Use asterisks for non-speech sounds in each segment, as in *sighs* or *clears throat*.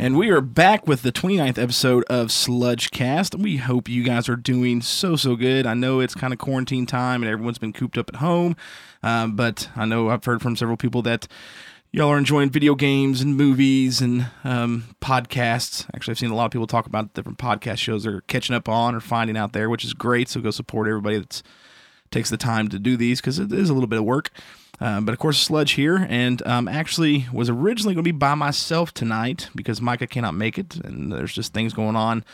And we are back with the 29th episode of Sludgecast. We hope you guys are doing so, so good. I know it's kind of quarantine time and everyone's been cooped up at home, um, but I know I've heard from several people that y'all are enjoying video games and movies and um, podcasts. Actually, I've seen a lot of people talk about different podcast shows they're catching up on or finding out there, which is great. So go support everybody that takes the time to do these because it is a little bit of work. Um, but of course, Sludge here, and um, actually was originally going to be by myself tonight because Micah cannot make it, and there's just things going on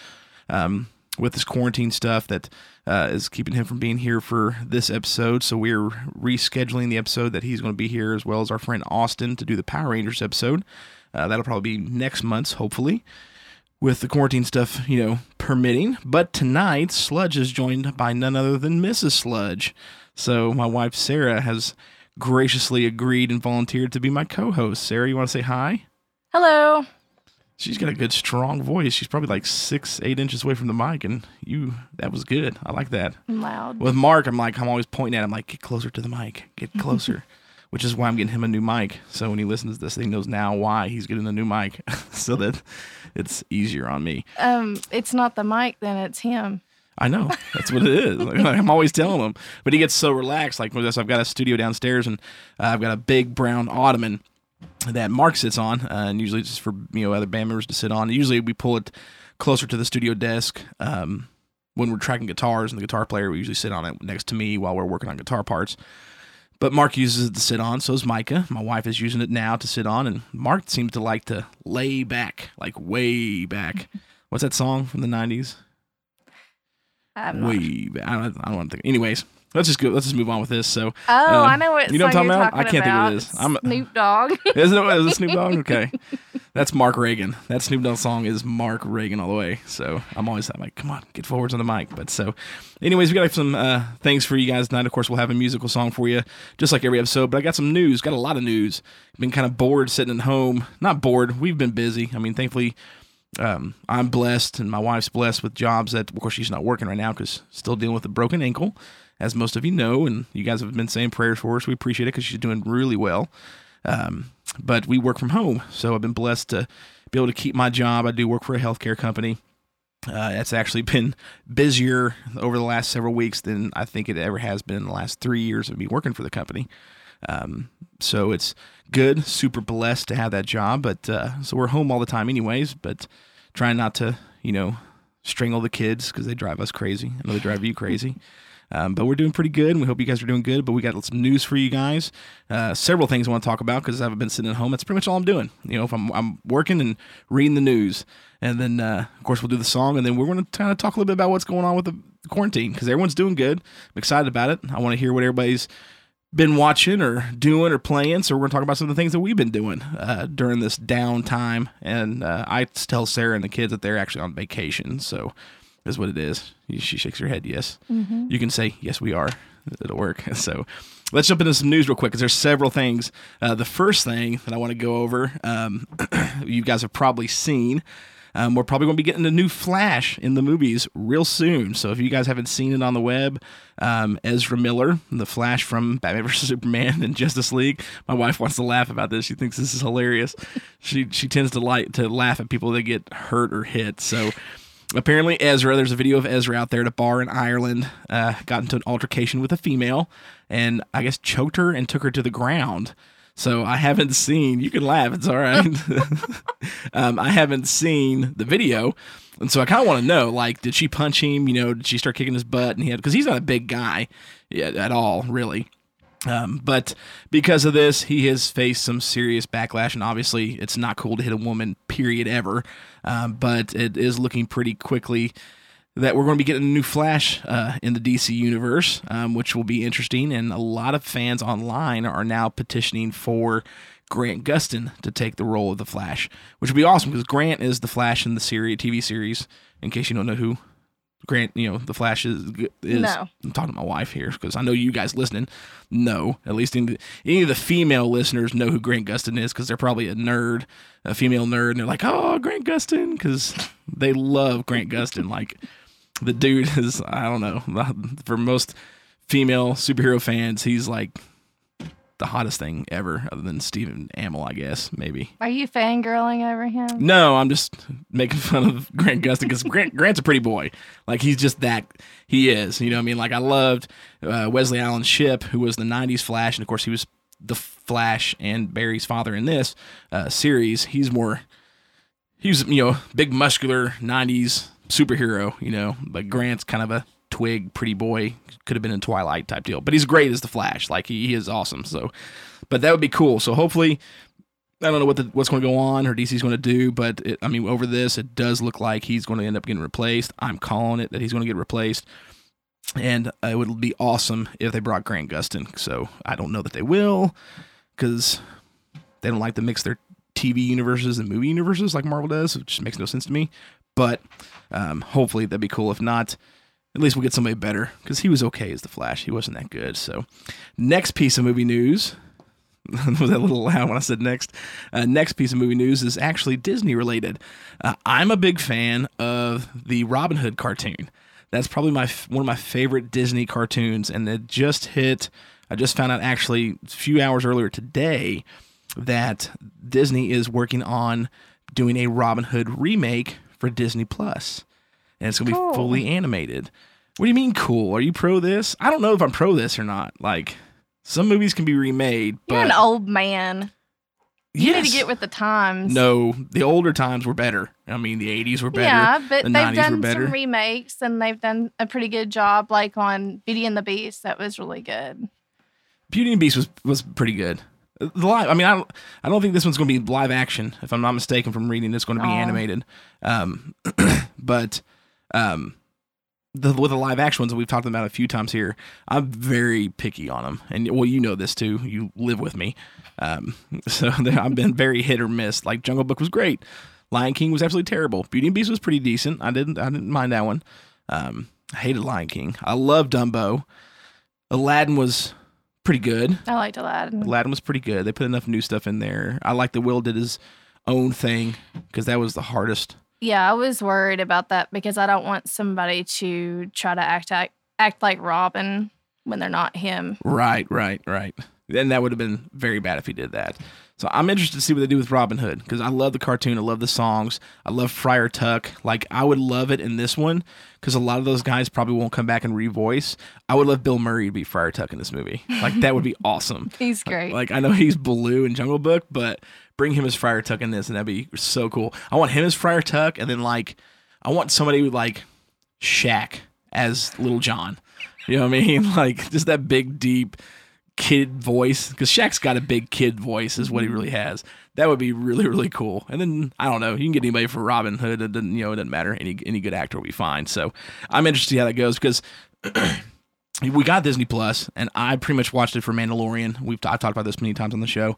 um, with this quarantine stuff that uh, is keeping him from being here for this episode. So we're rescheduling the episode that he's going to be here, as well as our friend Austin to do the Power Rangers episode. Uh, that'll probably be next month's, hopefully with the quarantine stuff, you know, permitting. But tonight, Sludge is joined by none other than Mrs. Sludge. So my wife Sarah has graciously agreed and volunteered to be my co-host. Sarah, you want to say hi? Hello. She's got a good, strong voice. She's probably like six, eight inches away from the mic, and you, that was good. I like that. I'm loud. With Mark, I'm like, I'm always pointing at him, like, get closer to the mic, get *laughs* closer, which is why I'm getting him a new mic. So when he listens to this, he knows now why he's getting a new mic, *laughs* so that it's easier on me. Um, it's not the mic, then it's him. I know that's what it is. *laughs* I'm always telling him, but he gets so relaxed. Like this, I've got a studio downstairs, and uh, I've got a big brown ottoman that Mark sits on, uh, and usually it's for you know other band members to sit on. Usually we pull it closer to the studio desk um, when we're tracking guitars, and the guitar player we usually sit on it next to me while we're working on guitar parts. But Mark uses it to sit on, so is Micah. My wife is using it now to sit on, and Mark seems to like to lay back, like way back. What's that song from the '90s? I'm not- way back. I don't, I don't want to think. Anyways, let's just go. Let's just move on with this. So, Oh, um, I know what you know what I'm talking about. I can't think of about. what it is. I'm Snoop Dogg. *laughs* isn't it? Is it Snoop Dogg? *laughs* Okay, that's Mark Reagan. That Snoop Dogg song is Mark Reagan all the way. So I'm always I'm like, come on, get forwards on the mic. But so, anyways, we got some uh, things for you guys tonight. Of course, we'll have a musical song for you, just like every episode. But I got some news. Got a lot of news. Been kind of bored sitting at home. Not bored. We've been busy. I mean, thankfully um, I'm blessed and my wife's blessed with jobs that, of course, she's not working right now because still dealing with a broken ankle, as most of you know. And you guys have been saying prayers for her, so we appreciate it because she's doing really well. Um, but we work from home, so I've been blessed to be able to keep my job. I do work for a healthcare company. Uh, it's actually *laughs* been busier over the last several weeks than I think it ever has been in the last three years of me working for the company. Um, so it's good, super blessed to have that job. But uh, so we're home all the time, anyways. But trying not to, you know, strangle the kids because they drive us crazy. I know they drive you *laughs* crazy. Um, but we're doing pretty good, and we hope you guys are doing good. But we got some news for you guys. Uh, several things I want to talk about because I've been sitting at home. That's pretty much all I'm doing. You know, if I'm I'm working and reading the news, and then uh, of course we'll do the song, and then we're going to kind of talk a little bit about what's going on with the quarantine because everyone's doing good. I'm excited about it. I want to hear what everybody's been watching or doing or playing. So we're going to talk about some of the things that we've been doing uh, during this downtime. And uh, I tell Sarah and the kids that they're actually on vacation. So is what it is. She shakes her head. Yes. You can say, yes, we are. It'll work. *laughs* So let's jump into some news real quick because there's several things. Uh, the first thing that I want to go over, um, *clears throat* you guys have probably seen. Um, we're probably going to be getting a new Flash in the movies real soon. So if you guys haven't seen it on the web, um, Ezra Miller, the Flash from Batman vs Superman and Justice League. My wife wants to laugh about this. She thinks this is hilarious. She she tends to like to laugh at people that get hurt or hit. So apparently Ezra, there's a video of Ezra out there at a bar in Ireland, uh, got into an altercation with a female, and I guess choked her and took her to the ground. So I haven't seen. You can laugh; it's all right. *laughs* um, I haven't seen the video, and so I kind of want to know: like, did she punch him? You know, did she start kicking his butt? And he had because he's not a big guy at all, really. Um, but because of this, he has faced some serious backlash, and obviously, it's not cool to hit a woman. Period. Ever. Um, but it is looking pretty quickly that we're going to be getting a new Flash uh, in the DC universe, um, which will be interesting. And a lot of fans online are now petitioning for Grant Gustin to take the role of the Flash, which would be awesome because Grant is the Flash in the series, TV series. In case you don't know who Grant, you know, the Flash is. is No. I'm talking to my wife here because I know you guys listening No, At least any, any of the female listeners know who Grant Gustin is because they're probably a nerd, a female nerd, and they're like, "Oh, Grant Gustin," because they love Grant Gustin. Like the dude is, I don't know, *laughs* for most female superhero fans, he's like the hottest thing ever, other than Stephen Amell, I guess, maybe. Are you fangirling over him? No, I'm just making fun of *laughs* Grant Gustin because Grant, Grant's a pretty boy. Like he's just that. He is. You know what I mean? Like I loved uh, Wesley Allen Shipp, who was the '90s Flash, and of course he was the Flash and Barry's father in this uh, series. He's more. He was you know big muscular '90s superhero. You know, but Grant's kind of a twig, pretty boy. Could have been in Twilight type deal, but he's great as the Flash. Like he, he is awesome. So, but that would be cool. So hopefully I don't know what the, what's going to go on or DC's going to do, but it, I mean, over this, it does look like he's going to end up getting replaced. I'm calling it that he's going to get replaced, and it would be awesome if they brought Grant Gustin. So I don't know that they will, because they don't like to mix their TV universes and movie universes like Marvel does, which just makes no sense to me. But um, hopefully that'd be cool. If not, at least we'll get somebody better because he was okay as the Flash. He wasn't that good. So, next piece of movie news *laughs* was that a little loud when I said next? Uh, next piece of movie news is actually Disney related. Uh, I'm a big fan of the Robin Hood cartoon. That's probably my one of my favorite Disney cartoons, and it just hit. I just found out actually a few hours earlier today that Disney is working on doing a Robin Hood remake for Disney Plus, and it's gonna Cool. be fully animated. What do you mean cool? Are you pro this? I don't know if I'm pro this or not. Like some movies can be remade, You're but an old man. You need to get with the times. No, the older times were better. I mean, the 80s were better. Yeah, but the they've 90s done some remakes and they've done a pretty good job, like on Beauty and the Beast. That was really good. Beauty and the Beast was was pretty good. The live, I mean, I don't, I don't think this one's going to be live action. If I'm not mistaken from reading, it's going to be animated. Um, *clears throat* but um, the with the live action ones that we've talked about a few times here, I'm very picky on them. And well, you know this too. You live with me, um, *laughs* so *laughs* I've been very hit or miss. Like Jungle Book was great, Lion King was absolutely terrible. Beauty and the Beast was pretty decent. I didn't, I didn't mind that one. Um, I hated Lion King. I love Dumbo. Aladdin was pretty good. I liked Aladdin. Aladdin was pretty good. They put enough new stuff in there. I like that Will did his own thing because that was the hardest. Yeah, I was worried about that because I don't want somebody to try to act act, act like Robin when they're not him. Right, right, right. Then that would have been very bad if he did that. So I'm interested to see what they do with Robin Hood because I love the cartoon. I love the songs. I love Friar Tuck. Like I would love it in this one because a lot of those guys probably won't come back and revoice. I would love Bill Murray to be Friar Tuck in this movie. Like that would be *laughs* awesome. He's great. Like I know he's Baloo in Jungle Book, but bring him as Friar Tuck in this, and that'd be so cool. I want him as Friar Tuck, and then like I want somebody with like Shaq as Little John. You know what I mean? *laughs* Like just that big, deep kid voice, because Shaq's got a big kid voice, is what he really has. That would be really, really cool. And then I don't know, you can get anybody for Robin Hood. It doesn't, you know, it doesn't matter. Any any good actor will be fine. So I'm interested to see how that goes because *clears throat* we got Disney Plus, and I pretty much watched it for Mandalorian. We've I've talked about this many times on the show,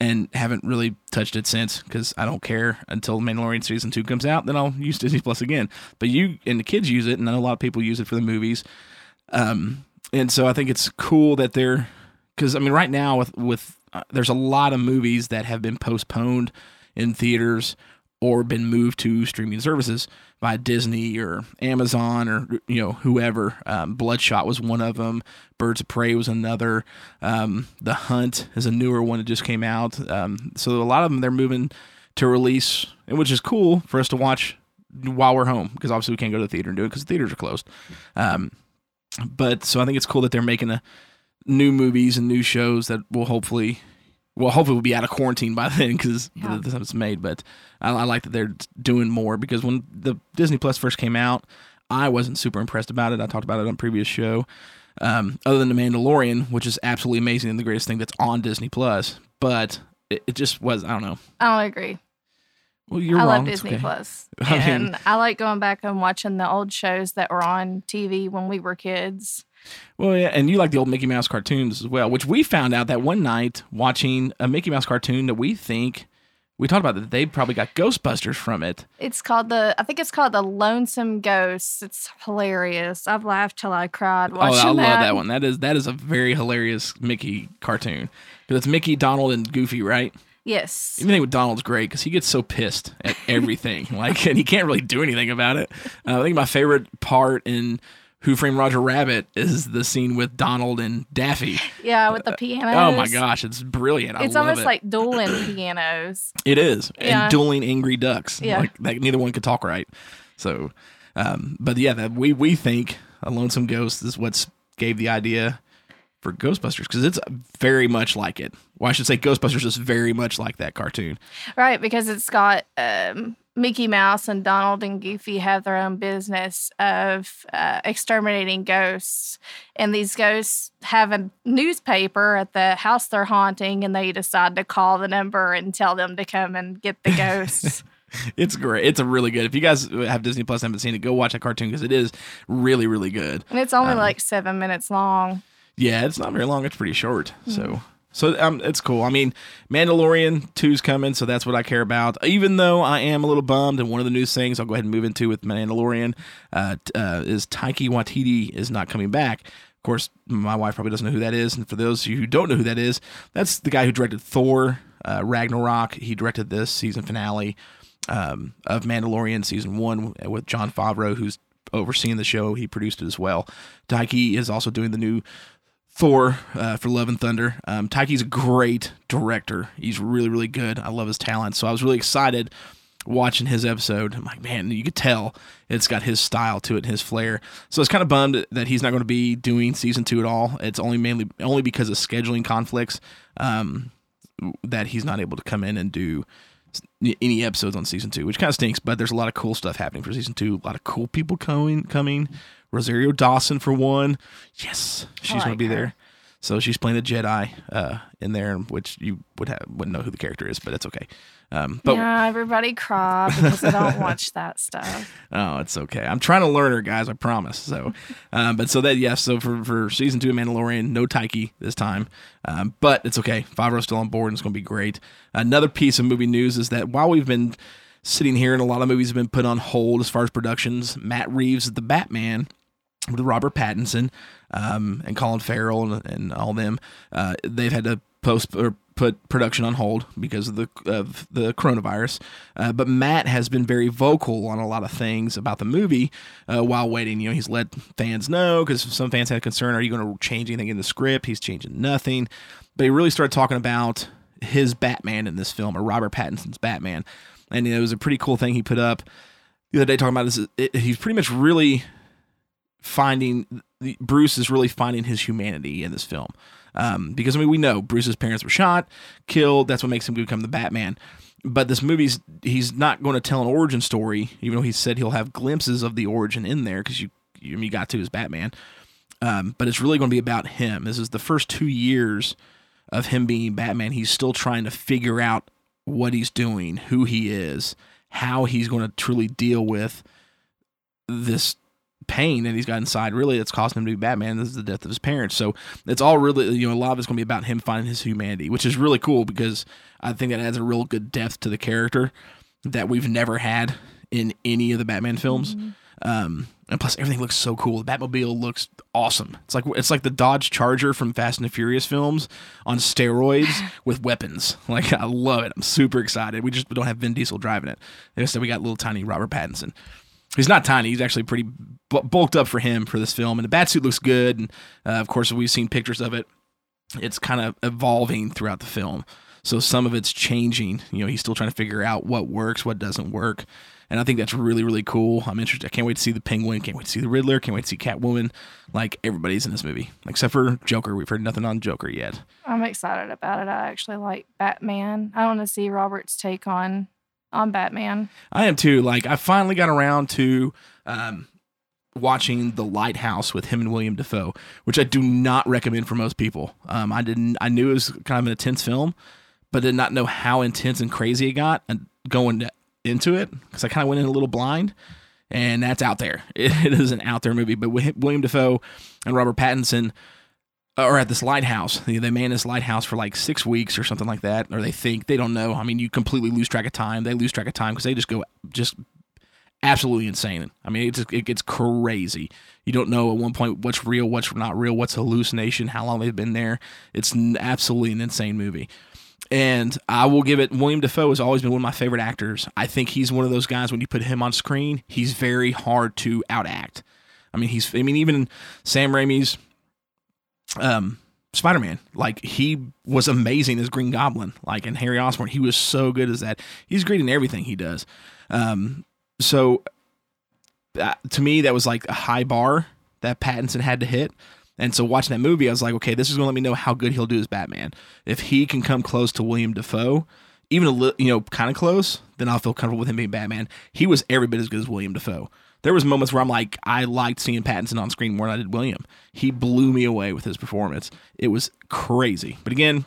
and haven't really touched it since because I don't care until Mandalorian season two comes out. Then I'll *laughs* use Disney Plus again. But you and the kids use it, and know a lot of people use it for the movies. Um, and so I think it's cool that they're because I mean right now with with uh, there's a lot of movies that have been postponed in theaters or been moved to streaming services by Disney or Amazon or you know whoever. Um, Bloodshot was one of them. Birds of Prey was another. Um, the Hunt is a newer one that just came out. Um, so a lot of them they're moving to release, which is cool for us to watch while we're home because obviously we can't go to the theater and do it because the theaters are closed. Um, but so I think it's cool that they're making a new movies and new shows that will hopefully well hopefully we'll be out of quarantine by *laughs* then because Yeah. the time it's made but I, I like that they're doing more because when the disney plus first came out i wasn't super impressed about it i talked about it on a previous show um, other than the mandalorian which is absolutely amazing and the greatest thing that's on disney plus but it, it just was i don't know I don't agree. Well, you're I wrong. love Disney okay. Plus, *laughs* I mean- and I like going back and watching the old shows that were on TV when we were kids. Well, yeah, and you like the old Mickey Mouse cartoons as well, which we found out that one night watching a Mickey Mouse cartoon that we think we talked about that they probably got Ghostbusters from it. It's called the I think it's called the Lonesome Ghosts. It's hilarious. I've laughed till I cried Oh, watching I love that. that one. That is that is a very hilarious Mickey cartoon because it's Mickey, Donald, and Goofy, right? Yes. Even think with Donald's great because he gets so pissed at everything, *laughs* like, and he can't really do anything about it. Uh, I think my favorite part in Who Framed Roger Rabbit is the scene with Donald and Daffy. Yeah, with the pianos. Oh my gosh, it's brilliant! I It's almost it. like dueling *clears throat* pianos. It is. Yeah. And dueling angry ducks. Yeah. Like, like neither one could talk right. So, um, but yeah, that we we think a lonesome ghost is what's gave the idea for Ghostbusters because it's very much like it. Well, I should say Ghostbusters is very much like that cartoon. Right, because it's got um, Mickey Mouse and Donald and Goofy have their own business of uh, exterminating ghosts. And these ghosts have a newspaper at the house they're haunting, and they decide to call the number and tell them to come and get the ghosts. *laughs* It's great. It's a really good. If you guys have Disney Plus and haven't seen it, go watch that cartoon because it is really really good. and it's only Um, like seven minutes long. Yeah, it's not very long. It's pretty short. Mm-hmm. So so um, it's cool. I mean, Mandalorian 2's coming, so that's what I care about. Even though I am a little bummed, and one of the new things I'll go ahead and move into with Mandalorian uh, uh, is Taika Waititi is not coming back. Of course, my wife probably doesn't know who that is, and for those of you who don't know who that is, that's the guy who directed Thor, uh, Ragnarok. He directed this season finale um, of Mandalorian season one with Jon Favreau, who's overseeing the show. He produced it as well. Taiki is also doing the new Thor uh, for Love and Thunder. Um, Taika's a great director. He's really, really good. I love his talent. So I was really excited watching his episode. I'm like, man, you could tell it's got his style to it, and his flair. So it's kind of bummed that he's not going to be doing season two at all. It's only mainly only because of scheduling conflicts um, that he's not able to come in and do any episodes on season two, which kind of stinks. But there's a lot of cool stuff happening for season two. A lot of cool people coming. Coming. Rosario Dawson for one. Yes, she's going to be her. there. So she's playing the Jedi uh, in there, which you would have wouldn't know who the character is, but it's okay. Um, but yeah, everybody cry because I don't watch *laughs* that stuff. Oh, it's okay. I'm trying to learn her, guys. I promise. So, um, but so that yes. So for for season two of Mandalorian, no Taika this time, um, but it's okay. Favreau's still on board, and it's going to be great. Another piece of movie news is that while we've been sitting here and a lot of movies have been put on hold as far as productions, Matt Reeves' The Batman with Robert Pattinson um, and Colin Farrell and, and all them, uh, they've had to post or put production on hold because of the of the coronavirus. Uh, but Matt has been very vocal on a lot of things about the movie uh, while waiting. You know, he's let fans know because some fans had concern: Are you going to change anything in the script? He's changing nothing. But he really started talking about his Batman in this film, or Robert Pattinson's Batman, and it was a pretty cool thing he put up the other day talking about this. It, he's pretty much really finding Bruce is really finding his humanity in this film. Um, because I mean, we know Bruce's parents were shot, killed. That's what makes him become the Batman. But this movie's he's not going to tell an origin story, even though he said he'll have glimpses of the origin in there because you you, got to as Batman. Um, but it's really going to be about him. This is the first two years of him being Batman. He's still trying to figure out what he's doing, who he is, how he's going to truly deal with this pain that he's got inside. Really, that's causing him to be Batman. This is the death of his parents. So it's all really, you know, a lot of it's going to be about him finding his humanity, which is really cool because I think that adds a real good depth to the character that we've never had in any of the Batman films. Um, and plus, everything looks so cool. The Batmobile looks awesome. It's like it's like the Dodge Charger from Fast and the Furious films on steroids *laughs* with weapons. Like I love it. I'm super excited. We just don't have Vin Diesel driving it. Like I said, we got little tiny Robert Pattinson. He's not tiny. He's actually pretty bulked up for him for this film, and the batsuit looks good. And uh, of course, we've seen pictures of it. It's kind of evolving throughout the film, so some of it's changing. You know, he's still trying to figure out what works, what doesn't work, and I think that's really, really cool. I'm interested. I can't wait to see the Penguin. Can't wait to see the Riddler. Can't wait to see Catwoman. Like everybody's in this movie, except for Joker. We've heard nothing on Joker yet. I'm excited about it. I actually like Batman. I want to see Robert's take on on Batman. I am too. Like I finally got around to um, watching The Lighthouse with him and William Dafoe, which I do not recommend for most people. Um, I didn't. I knew it was kind of an intense film, but did not know how intense and crazy it got and going into it because I kind of went in a little blind, and that's out there. It, *laughs* it is an out there movie. But with William Dafoe and Robert Pattinson Uh, are at this lighthouse. They, they man this lighthouse for like six weeks or something like that, or they think they don't know. I mean, you completely lose track of time. They lose track of time because they just go just absolutely insane. I mean, it just, it gets crazy. You don't know at one point what's real, what's not real, what's hallucination, how long they've been there. It's absolutely an insane movie. And I will give it. William Dafoe has always been one of my favorite actors. I think he's one of those guys when you put him on screen, he's very hard to outact. I mean, he's. I mean, even Sam Raimi's um, Spider Man, like he was amazing as Green Goblin. Like and Harry Osborn, he was so good as that. He's great in everything he does. Um, so uh, to me, that was like a high bar that Pattinson had to hit. And so watching that movie, I was like, okay, this is going to let me know how good he'll do as Batman. If he can come close to William Dafoe, even a little, you know, kind of close, then I'll feel comfortable with him being Batman. He was every bit as good as William Dafoe. There was moments where I'm like, I liked seeing Pattinson on screen more than I did William. He blew me away with his performance. It was crazy. But again,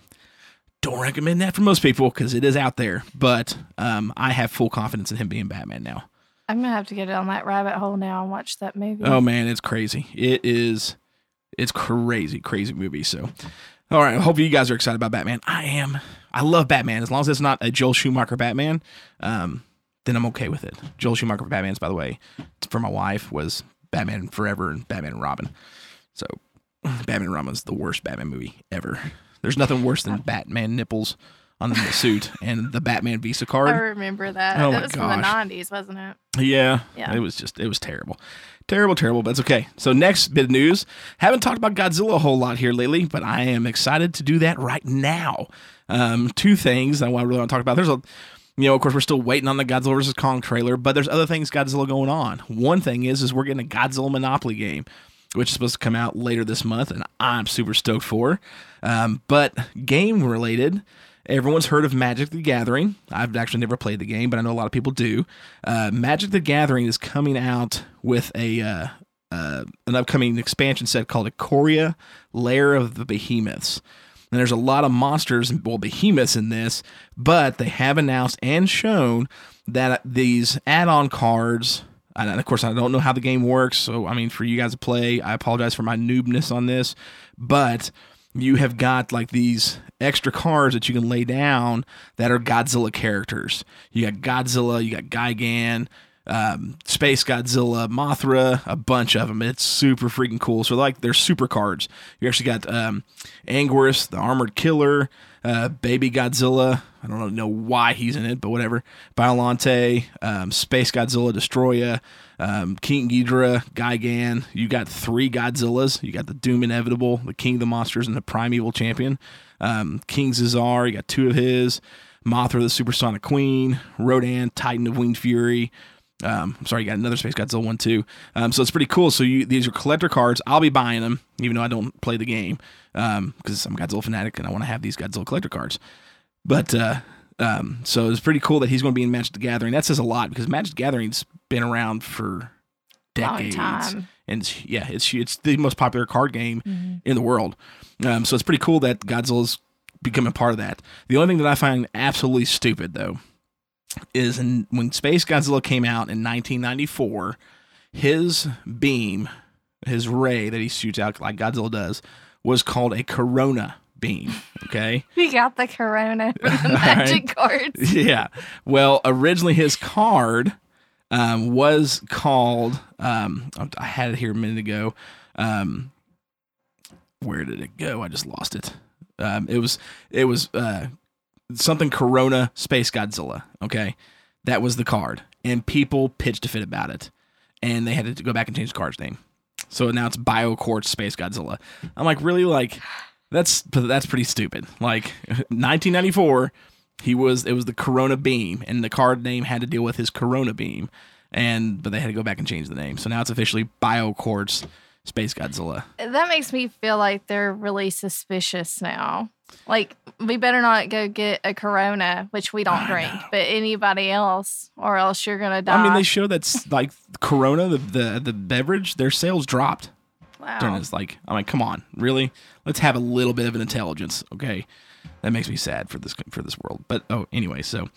don't recommend that for most people because it is out there. But um, I have full confidence in him being Batman now. I'm gonna have to get on that rabbit hole now and watch that movie. Oh man, it's crazy. It is it's crazy, crazy movie. So all right, I hope you guys are excited about Batman. I am. I love Batman. As long as it's not a Joel Schumacher Batman, um, then I'm okay with it. Joel Schumacher for Batman's, by the way, for my wife was Batman Forever and Batman and Robin. So Batman and Robin is the worst Batman movie ever. There's nothing worse than Batman nipples on the suit *laughs* and the Batman Visa card. I remember that. Oh my was gosh. from the '90s, wasn't it? Yeah, Yeah. It was just it was terrible, terrible, terrible. But it's okay. So next bit of news. Haven't talked about Godzilla a whole lot here lately, but I am excited to do that right now. Um, two things that I really want to talk about. There's a you know, of course, we're still waiting on the Godzilla vs Kong trailer, but there's other things Godzilla going on. One thing is, is we're getting a Godzilla Monopoly game, which is supposed to come out later this month, and I'm super stoked for. Um, but game related, everyone's heard of Magic the Gathering. I've actually never played the game, but I know a lot of people do. Uh, Magic the Gathering is coming out with a uh, uh, an upcoming expansion set called Ikoria Lair of the Behemoths. And there's a lot of monsters and well behemoths in this, but they have announced and shown that these add-on cards. And of course, I don't know how the game works, so I mean, for you guys to play, I apologize for my noobness on this, but you have got like these extra cards that you can lay down that are Godzilla characters. You got Godzilla, you got Gigan, um, Space Godzilla, Mothra, a bunch of them. It's super freaking cool. So like they're super cards. You actually got um, Anguirus, the armored killer, uh, Baby Godzilla. I don't know why he's in it, but whatever. Biolante, um, Space Godzilla, Destoroyah, um, King Ghidorah, Gigan. You got three Godzillas. You got the Doom Inevitable, the King of the Monsters, and the Primeval Champion. Um, King Caesar, you got two of his. Mothra, the Supersonic Queen. Rodan, Titan of Winged Fury. Um, I'm sorry, you got another Space Godzilla one too. Um, so it's pretty cool. So you, these are collector cards. I'll be buying them, even though I don't play the game, because I'm a Godzilla fanatic and I want to have these Godzilla collector cards. But uh, um, so it's pretty cool that he's going to be in Magic the Gathering. That says a lot because Magic the Gathering's been around for decades, and it's, yeah, it's it's the most popular card game in the world. Um, so it's pretty cool that Godzilla's becoming part of that. The only thing that I find absolutely stupid though is in, when Space Godzilla came out in 1994, his beam, his ray that he shoots out like Godzilla does, was called a Corona beam. Okay. *laughs* We got the Corona for the *laughs* magic cards. *laughs* yeah. Well, originally his card um, was called. Um, I had it here a minute ago. Um, where did it go? I just lost it. Um, it was it was uh, something Corona Space Godzilla. Okay, that was the card, and people pitched a fit about it, and they had to go back and change the card's name. So now it's BioQuartz Space Godzilla. I'm like, really? Like, that's that's pretty stupid. Like, *laughs* 1994, he was it was the Corona Beam, and the card name had to deal with his Corona Beam, and but they had to go back and change the name. So now it's officially BioQuartz Space Godzilla. That makes me feel like they're really suspicious now. Like we better not go get a Corona, which we don't I drink, know. but anybody else, or else you're gonna die. I mean, they show that's like Corona, the, the the beverage, their sales dropped Wow. during this. Like, I'm like, come on, really? Let's have a little bit of an intelligence, okay? That makes me sad for this for this world. But oh, anyway, so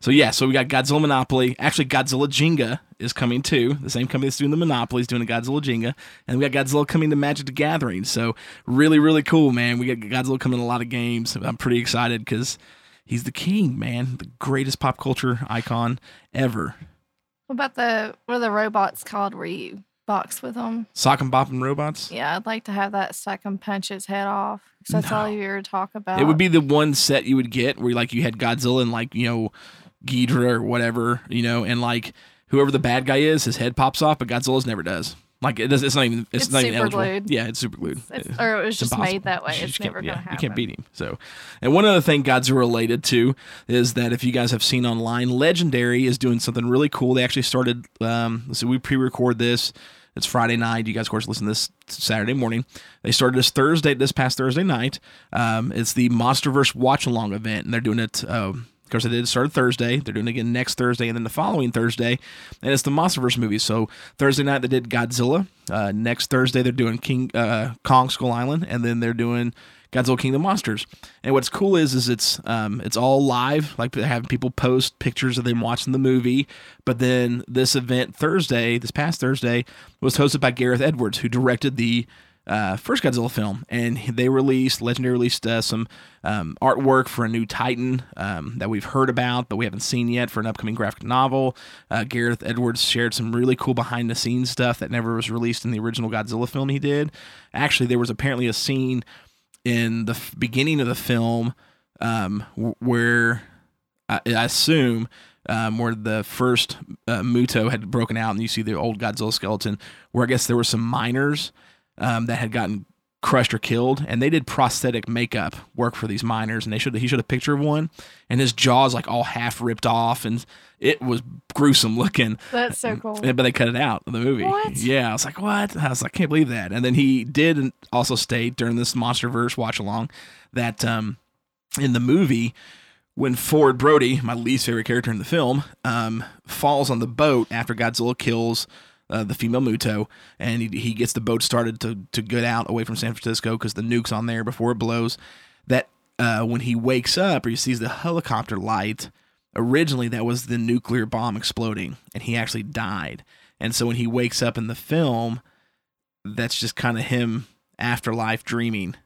so yeah, so we got Godzilla Monopoly. Actually, Godzilla Jenga is coming too. The same company that's doing the Monopoly is doing a Godzilla Jenga, and we got Godzilla coming to Magic the Gathering. So really, really cool, man. We got Godzilla coming in a lot of games. I'm pretty excited because he's the king, man, the greatest pop culture icon ever. What about the what are the robots called where you box with them? Sock and Bop and robots. Yeah, I'd like to have that and punch his head off. 'cause that's all you ever talk about. It would be the one set you would get where like you had Godzilla and like you know Ghidorah or whatever, you know, and like whoever the bad guy is, his head pops off, but Godzilla's never does. Like it does. It's not even. It's, It's not even super eligible. glued. Yeah, it's super glued. It's- or it was just made that way. It's never gonna You can't beat him. So, and one other thing Godzilla related to is that if you guys have seen online, Legendary is doing something really cool. They actually started. Um, so we pre-record this. It's Friday night. You guys, of course, listen to this Saturday morning. They started this Thursday, this past Thursday night. Um, it's the MonsterVerse Watch Along event, and they're doing it. Um, of course, they did start Thursday. They're doing it again next Thursday, and then the following Thursday, and it's the MonsterVerse movies. So Thursday night they did Godzilla. Uh, next Thursday they're doing King uh, Kong Skull Island, and then they're doing Godzilla King of the Monsters. And what's cool is is it's um, it's all live. Like having people post pictures of them watching the movie. But then this event Thursday, this past Thursday, was hosted by Gareth Edwards, who directed the uh, first Godzilla film, and they released Legendary released uh, some um, artwork for a new Titan um, that we've heard about, but we haven't seen yet for an upcoming graphic novel. Uh, Gareth Edwards shared some really cool behind the scenes stuff that never was released in the original Godzilla film he did. Actually, there was apparently a scene in the beginning of the film um, where I, I assume um, where the first uh, Muto had broken out, and you see the old Godzilla skeleton, where I guess there were some miners um, that had gotten crushed or killed, and they did prosthetic makeup work for these miners, and they showed he showed a picture of one, and his jaw's like all half ripped off, and it was gruesome looking. That's so cool. But they cut it out of the movie. What? Yeah, I was like, what? I was like, I can't believe that. And then he did also state during this MonsterVerse watch along that um, in the movie, when Ford Brody, my least favorite character in the film, um, falls on the boat after Godzilla kills uh, the female Muto, and he, he gets the boat started to to get out away from San Francisco because the nuke's on there before it blows. That uh, when he wakes up or he sees the helicopter light, originally that was the nuclear bomb exploding, and he actually died. And so when he wakes up in the film, that's just kind of him afterlife dreaming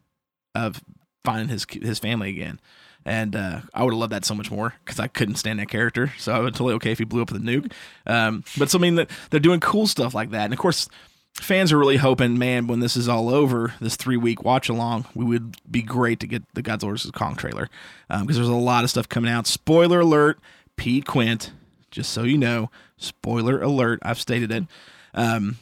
of finding his his family again. And uh, I would have loved that so much more because I couldn't stand that character. So I was totally okay if he blew up a nuke. Um, but so I mean, they're doing cool stuff like that. And of course, fans are really hoping, man, when this is all over, this three week watch along, we would be great to get the Godzilla vs Kong trailer because there's a lot of stuff coming out. Spoiler alert: Pete Quint. Just so you know, spoiler alert. I've stated it. Um,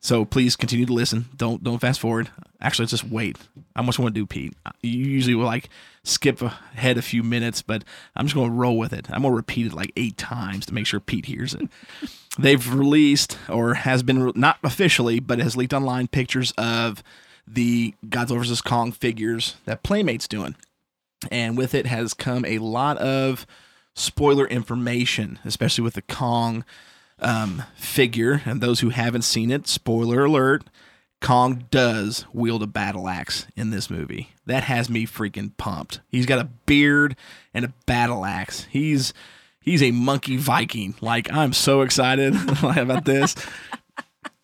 so please continue to listen. Don't don't fast forward. Actually, just wait. How much want to do, Pete? You usually will like skip ahead a few minutes, but I'm just going to roll with it. I'm going to repeat it like eight times to make sure Pete hears it. *laughs* They've released or has been re- not officially, but has leaked online pictures of the Godzilla vs Kong figures that Playmate's doing, and with it has come a lot of spoiler information, especially with the Kong um, figure. And those who haven't seen it, spoiler alert, Kong does wield a battle axe in this movie. That has me freaking pumped. He's got a beard and a battle axe. He's he's a monkey Viking. Like I'm so excited *laughs* about this.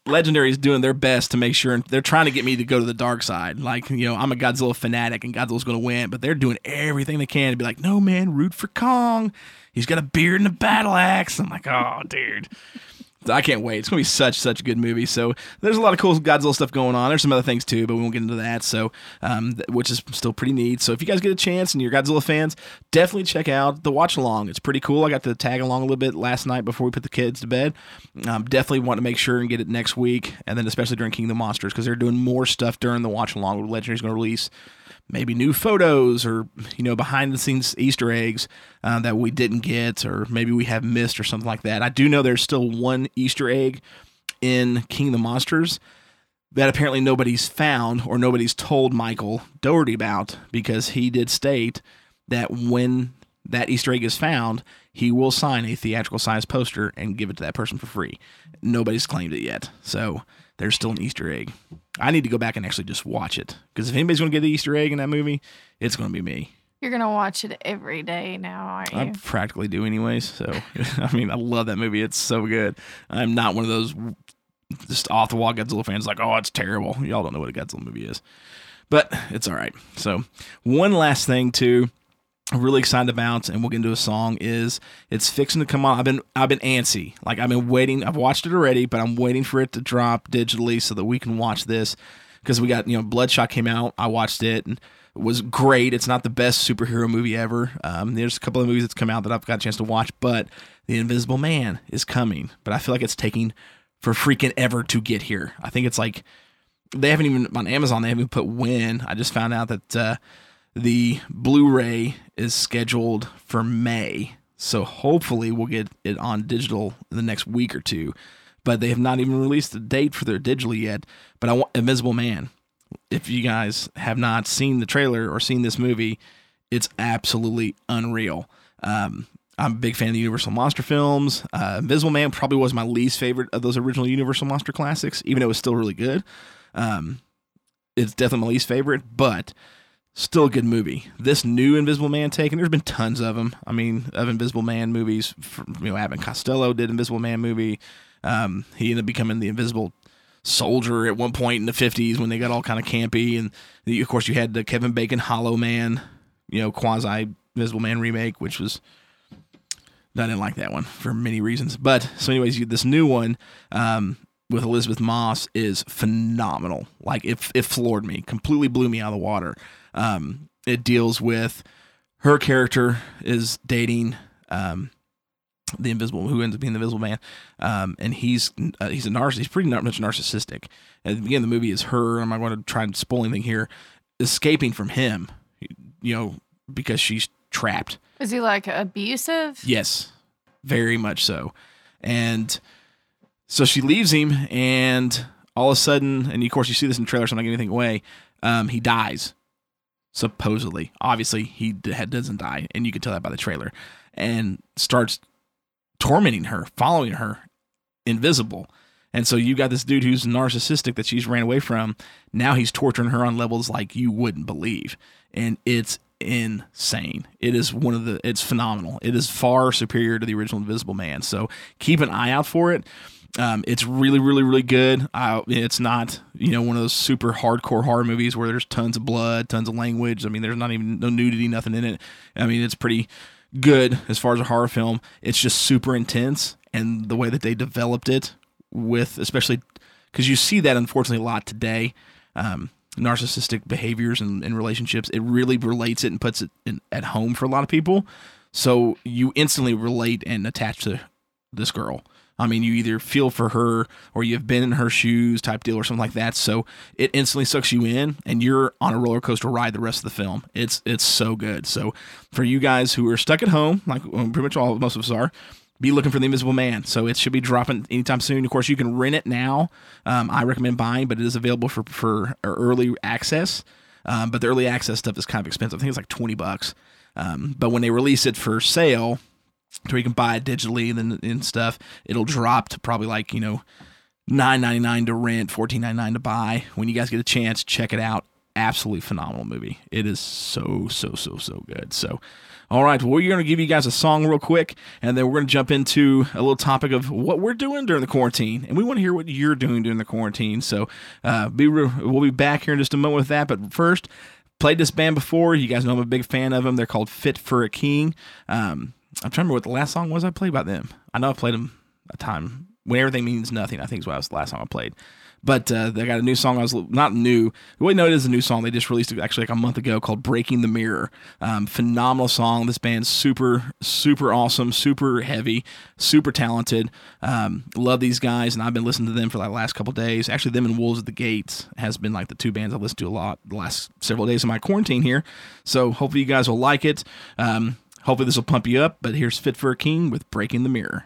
Legendary is doing their best to make sure they're trying to get me to go to the dark side. Like, you know, I'm a Godzilla fanatic and Godzilla's going to win, but they're doing everything they can to be like, no, man, root for Kong. He's got a beard and a battle axe. I'm like, oh, dude. I can't wait. It's gonna be such such a good movie. So there's a lot of cool Godzilla stuff going on. There's some other things too, but we won't get into that. So, um, which is still pretty neat. So if you guys get a chance and you're Godzilla fans, definitely check out the watch along. It's pretty cool. I got to tag along a little bit last night before we put the kids to bed. Um, definitely want to make sure and get it next week, and then especially during King of the Monsters because they're doing more stuff during the watch along. Legendary's going to release maybe new photos or you know behind the scenes Easter eggs uh, that we didn't get or maybe we have missed or something like that. I do know there's still one Easter egg in King of the Monsters that apparently nobody's found or nobody's told Michael Dougherty about because he did state that when that Easter egg is found, he will sign a theatrical size poster and give it to that person for free. Nobody's claimed it yet. So there's still an Easter egg. I need to go back and actually just watch it because if anybody's going to get the Easter egg in that movie, it's going to be me. You're gonna watch it every day now, aren't you? I practically do anyways. So *laughs* I mean, I love that movie. It's so good. I'm not one of those just off the wall Godzilla fans like, oh, it's terrible. Y'all don't know what a Godzilla movie is, but it's all right. So one last thing too. Really excited about, and we'll get into a song. Is it's fixing to come on? I've been I've been antsy, like I've been waiting. I've watched it already, but I'm waiting for it to drop digitally so that we can watch this because we got you know Bloodshot came out. I watched it and it was great. It's not the best superhero movie ever. Um, there's a couple of movies that's come out that I've got a chance to watch, but The Invisible Man is coming. But I feel like it's taking for freaking ever to get here. I think it's like they haven't even on Amazon. They haven't put when. I just found out that uh, the Blu-ray is scheduled for May, so hopefully we'll get it on digital in the next week or two. But they have not even released a date for their digital yet. But I want Invisible Man. If you guys have not seen the trailer or seen this movie, it's absolutely unreal. Um, I'm a big fan of the Universal Monster films. Uh, Invisible Man probably was my least favorite of those original Universal Monster classics, even though it was still really good. Um, it's definitely my least favorite, but still a good movie. This new Invisible Man take, and there's been tons of them. I mean, of Invisible Man movies. From, you know, Abbott Costello did Invisible Man movie. Um, he ended up becoming the Invisible Soldier at one point in the 50s when they got all kind of campy, and of course you had the Kevin Bacon Hollow Man, you know, quasi Invisible Man remake, which was. I didn't like that one for many reasons. But so, anyways, you, this new one, um, with Elisabeth Moss is phenomenal. Like it, it floored me, completely blew me out of the water. Um, it deals with her character is dating um, the invisible, who ends up being the invisible man, um, and he's uh, he's a narcissist. He's pretty much narcissistic. At the beginning of the movie is her. I'm not going to try and spoil anything here. Escaping from him, you know, because she's trapped. Is he like abusive? Yes, very much so. And so she leaves him, and all of a sudden, and of course you see this in the trailer, so I'm not giving anything away. Um, he dies, supposedly. Obviously, he doesn't die, and you can tell that by the trailer. And starts tormenting her, following her, invisible. And so you got this dude who's narcissistic that she's ran away from. Now he's torturing her on levels like you wouldn't believe. And it's insane. It is one of the it's phenomenal. It is far superior to the original Invisible Man. So keep an eye out for it. Um, it's really, really, really good. Uh, it's not, you know, one of those super hardcore horror movies where there's tons of blood, tons of language. I mean, there's not even no nudity, nothing in it. I mean, it's pretty good as far as a horror film. It's just super intense, and the way that they developed it with, especially because you see that unfortunately a lot today. Um, narcissistic behaviors and, and, relationships, it really relates it and puts it in, at home for a lot of people. So you instantly relate and attach to this girl. I mean, you either feel for her or you've been in her shoes type deal or something like that. So it instantly sucks you in and you're on a roller coaster ride the rest of the film. It's it's so good. So for you guys who are stuck at home, like pretty much all most of us are, be looking for the Invisible Man. So it should be dropping anytime soon. Of course, you can rent it now. Um, I recommend buying, but it is available for for early access. Um, but the early access stuff is kind of expensive. I think it's like twenty bucks. Um, but when they release it for sale, where you can buy it digitally and then and stuff, it'll drop to probably like you know nine ninety nine to rent, fourteen ninety nine to buy. When you guys get a chance, check it out. Absolutely phenomenal movie. It is so so so so good. So. All right, well, we're going to give you guys a song real quick, and then we're going to jump into a little topic of what we're doing during the quarantine, and we want to hear what you're doing during the quarantine. So, uh, be re- we'll be back here in just a moment with that. But first, played this band before. You guys know I'm a big fan of them. They're called Fit for a King. Um, I'm trying to remember what the last song was I played by them. I know I played them a time when everything means nothing. I think is what was the last song I played. But uh, they got a new song. I was not new. We know it is a new song. They just released it actually like a month ago called "Breaking the Mirror." Um, phenomenal song. This band's super, super awesome, super heavy, super talented. Um, love these guys, and I've been listening to them for like the last couple days. Actually, them and Wolves at the Gates has been like the two bands I've listened to a lot the last several days of my quarantine here. So hopefully you guys will like it. Um, hopefully this will pump you up. But here's Fit for a King with "Breaking the Mirror."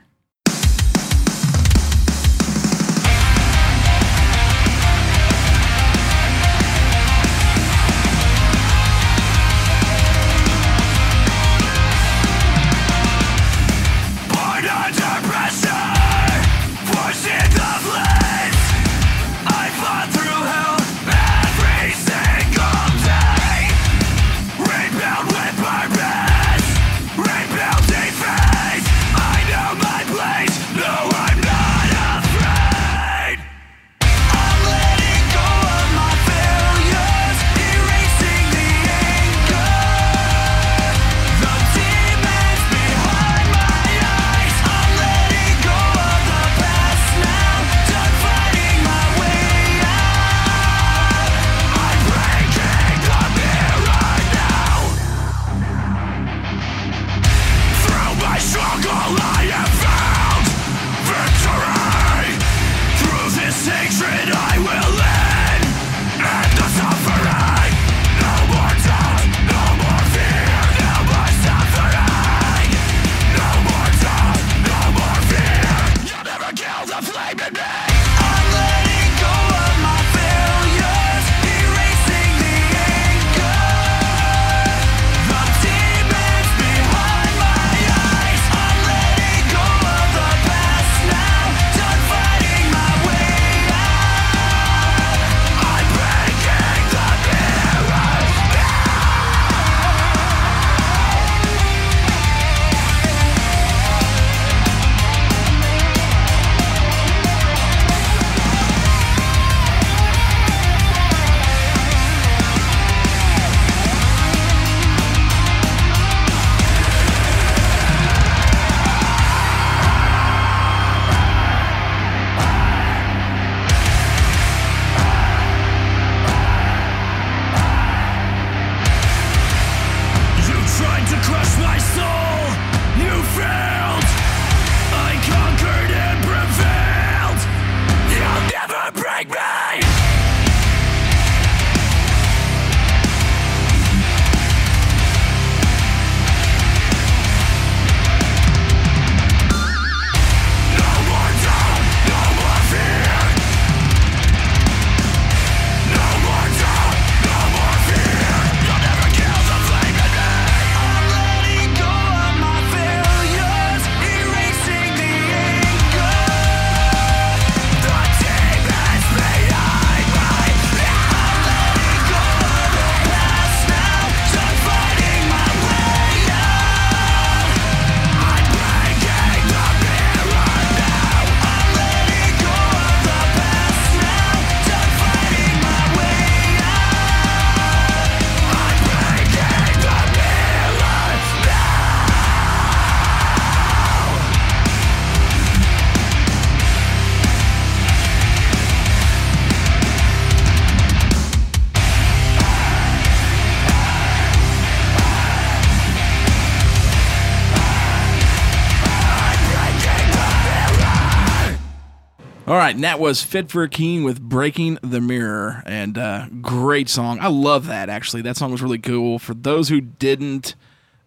Right, and that was Fit for a King with Breaking the Mirror. And uh, great song. I love that, actually. That song was really cool. For those who didn't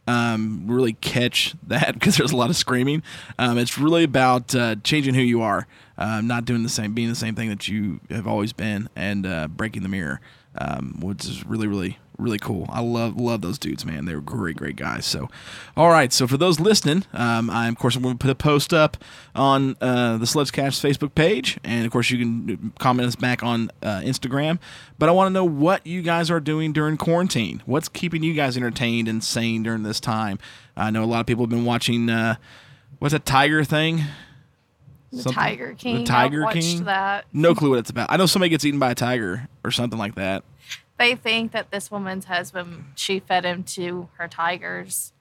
um, really catch that, *laughs* because there's a lot of screaming, um, it's really about uh, changing who you are, um, not doing the same, being the same thing that you have always been, and uh, breaking the mirror, um, which is really, really, really cool. I love love those dudes, man. They're great, great guys. So, all right. So for those listening, um, I of course I'm going to put a post up on uh, the Sledgecast Facebook page, and of course you can comment us back on uh, Instagram. But I want to know what you guys are doing during quarantine. What's keeping you guys entertained and sane during this time? I know a lot of people have been watching. Uh, what's that tiger thing? The Something- Tiger King. The Tiger King. that. No clue what it's about. I know somebody gets eaten by a tiger or something like that. They think that this woman's husband, she fed him to her tigers.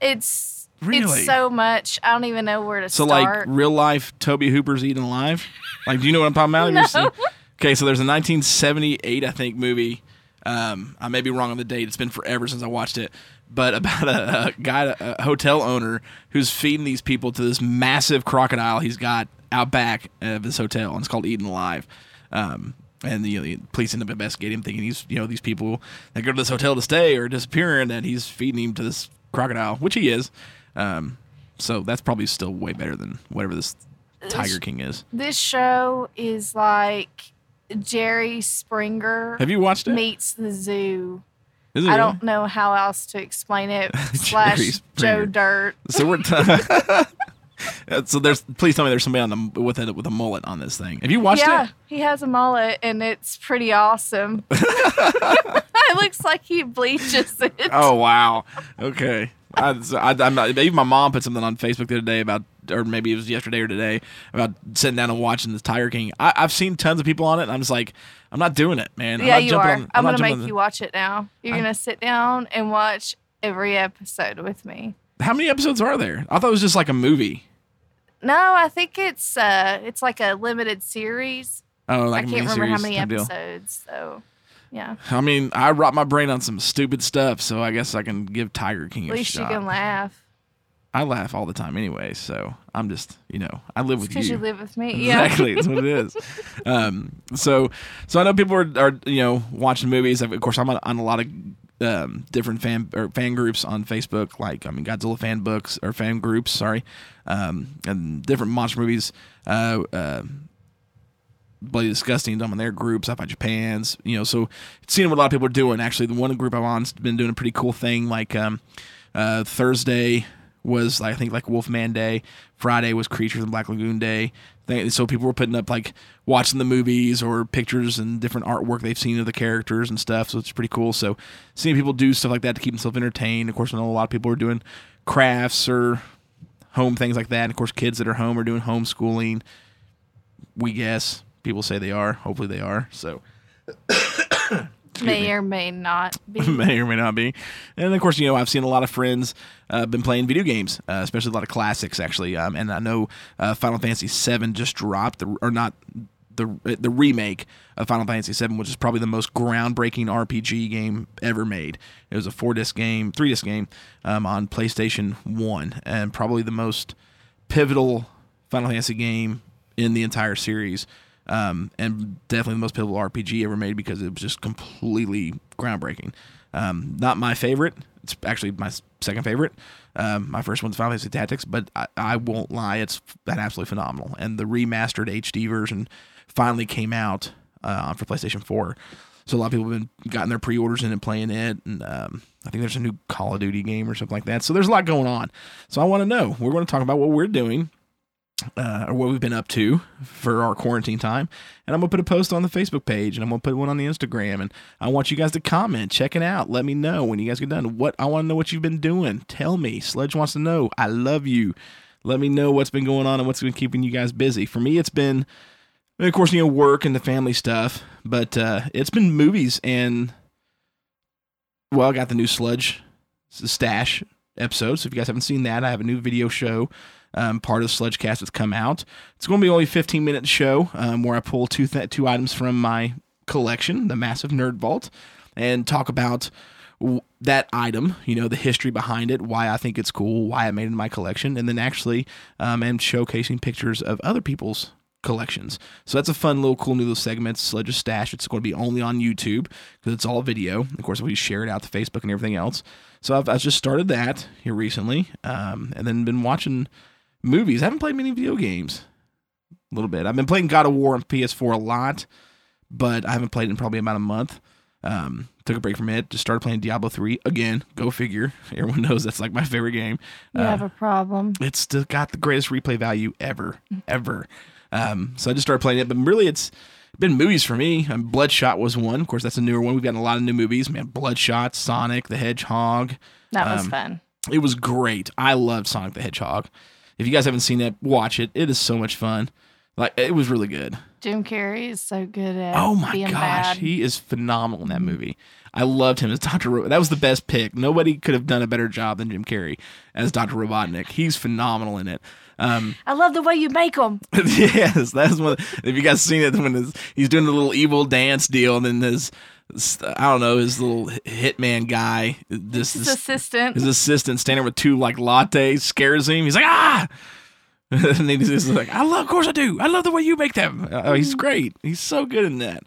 It's Really? it's so much. I don't even know where to start. So like real life Tobe Hooper's eating alive? Like do you know what I'm talking about? *laughs* No. Okay, so there's a 1978 I think movie. Um, I may be wrong on the date. It's been forever since I watched it. But about a, a guy, a hotel owner who's feeding these people to this massive crocodile he's got out back of his hotel, and it's called Eating Alive. Um, and you know, the police end up investigating him, thinking he's you know these people that go to this hotel to stay are disappearing, and he's feeding him to this crocodile, which he is. Um, so that's probably still way better than whatever this Tiger King is. this show is like Jerry Springer Have you watched it? meets the zoo. It I really? don't know how else to explain it. *laughs* Slash Joe Dirt. So we're *laughs* t- *laughs* Uh, so there's please tell me there's somebody on the with a with a mullet on this thing. Have you watched yeah, it? he has a mullet and it's pretty awesome. *laughs* *laughs* it looks like he bleaches it. Oh wow. Okay. I, so I, I'm not, even my mom put something on Facebook the other day about, or maybe it was yesterday or today about sitting down and watching the Tiger King. I, I've seen tons of people on it, and I'm just like, I'm not doing it, man. I'm yeah, you are. on- I'm, not gonna make the- you watch it now. You're I'm- gonna sit down and watch every episode with me. How many episodes are there? I thought it was just like a movie. No, I think it's uh it's like a limited series. Oh, like I can't remember how many type deal. episodes. So yeah, I mean, I rot my brain on some stupid stuff, so I guess I can give Tiger King at a least you can laugh I laugh all the time anyway, so I'm just, you know, I live with you. because you. live with me. Yeah, Exactly, that's what it is. *laughs* Um, so, so I know people are, are you know watching movies. Of course, I'm on, on a lot of um, different fan or fan groups on Facebook, like I mean Godzilla fan books or fan groups, sorry, um, and different monster movies. Uh, uh, Bloody Disgusting, I'm in their groups, Up by Japan's, you know, so seeing what a lot of people are doing. Actually, the one group I'm on's been doing a pretty cool thing. Like um, uh, Thursday was, I think, like Wolfman Day. Friday was Creatures and Black Lagoon Day. So people were putting up like watching the movies or pictures and different artwork they've seen of the characters and stuff. So it's pretty cool. So seeing people do stuff like that to keep themselves entertained. Of course, I know a lot of people are doing crafts or home things like that. And of course, kids that are home are doing homeschooling. We guess people say they are. Hopefully, they are. So may or may not be. *laughs* may or may not be. And of course, you know, I've seen a lot of friends uh, been playing video games, uh, especially a lot of classics actually. Um, and I know uh, Final Fantasy VII just dropped, the, or not the the remake of Final Fantasy VII, which is probably the most groundbreaking RPG game ever made. It was a four disc game, three disc game um, on PlayStation One, and probably the most pivotal Final Fantasy game in the entire series. Um, and definitely the most pivotal RPG ever made because it was just completely groundbreaking. Um, not my favorite. It's actually my second favorite. Um, my first one's Final Fantasy Tactics, but I, I won't lie, it's that absolutely phenomenal. And the remastered HD version finally came out uh, for PlayStation 4. So a lot of people have been gotten their pre-orders in and playing it, and um, I think there's a new Call of Duty game or something like that. So there's a lot going on. So I want to know. We're going to talk about what we're doing uh, or what we've been up to for our quarantine time. And I'm gonna put a post on the Facebook page, and I'm gonna put one on the Instagram, and I want you guys to comment, check it out, let me know when you guys get done. What I want to know what you've been doing. Tell me. Sledge wants to know. I love you. Let me know what's been going on and what's been keeping you guys busy. For me, it's been, of course, you know, work and the family stuff, but uh, it's been movies and. Well, I got the new Sledge Stash episode. So if you guys haven't seen that, I have a new video show um, part of the Sledgecast that's come out. It's going to be only a 15 minute show um, where I pull two th- two items from my collection, the massive Nerd Vault, and talk about w- that item, you know, the history behind it, why I think it's cool, why I made it in my collection, and then actually um, am showcasing pictures of other people's collections. So that's a fun little cool new little segment. Sledge's Stash. It's going to be only on YouTube because it's all video. Of course, we share it out to Facebook and everything else. So I've, I've just started that here recently, um, and then been watching movies. I haven't played many video games. A little bit. I've been playing God of War on PS4 a lot, but I haven't played it in probably about a month. Um, took a break from it. Just started playing Diablo 3 again. Go figure. *laughs* Everyone knows that's like my favorite game. You Uh, have a problem. it's still got the greatest replay value ever, ever. Um, so I just started playing it, but really it's been movies for me. Um, Bloodshot was one. Of course, that's a newer one. We've gotten a lot of new movies. Man, Bloodshot, Sonic the Hedgehog. That was um, fun. It was great. I loved Sonic the Hedgehog. If you guys haven't seen it, watch it. It is so much fun. Like it was really good. Jim Carrey is so good at Oh my gosh, bad. he is phenomenal in that movie. I loved him as Dr. Ro- that was the best pick. Nobody could have done a better job than Jim Carrey as Dr. Robotnik. He's phenomenal in it. Um, I love the way you make them. *laughs* yes, that's one. If you guys seen it, when his, he's doing the little evil dance deal, and then his, I don't know, his little hitman guy, this, His assistant. his assistant standing with two like lattes scares him. He's like ah, *laughs* and he's just like I love, of course I do. I love the way you make them. Oh, he's great. He's so good in that.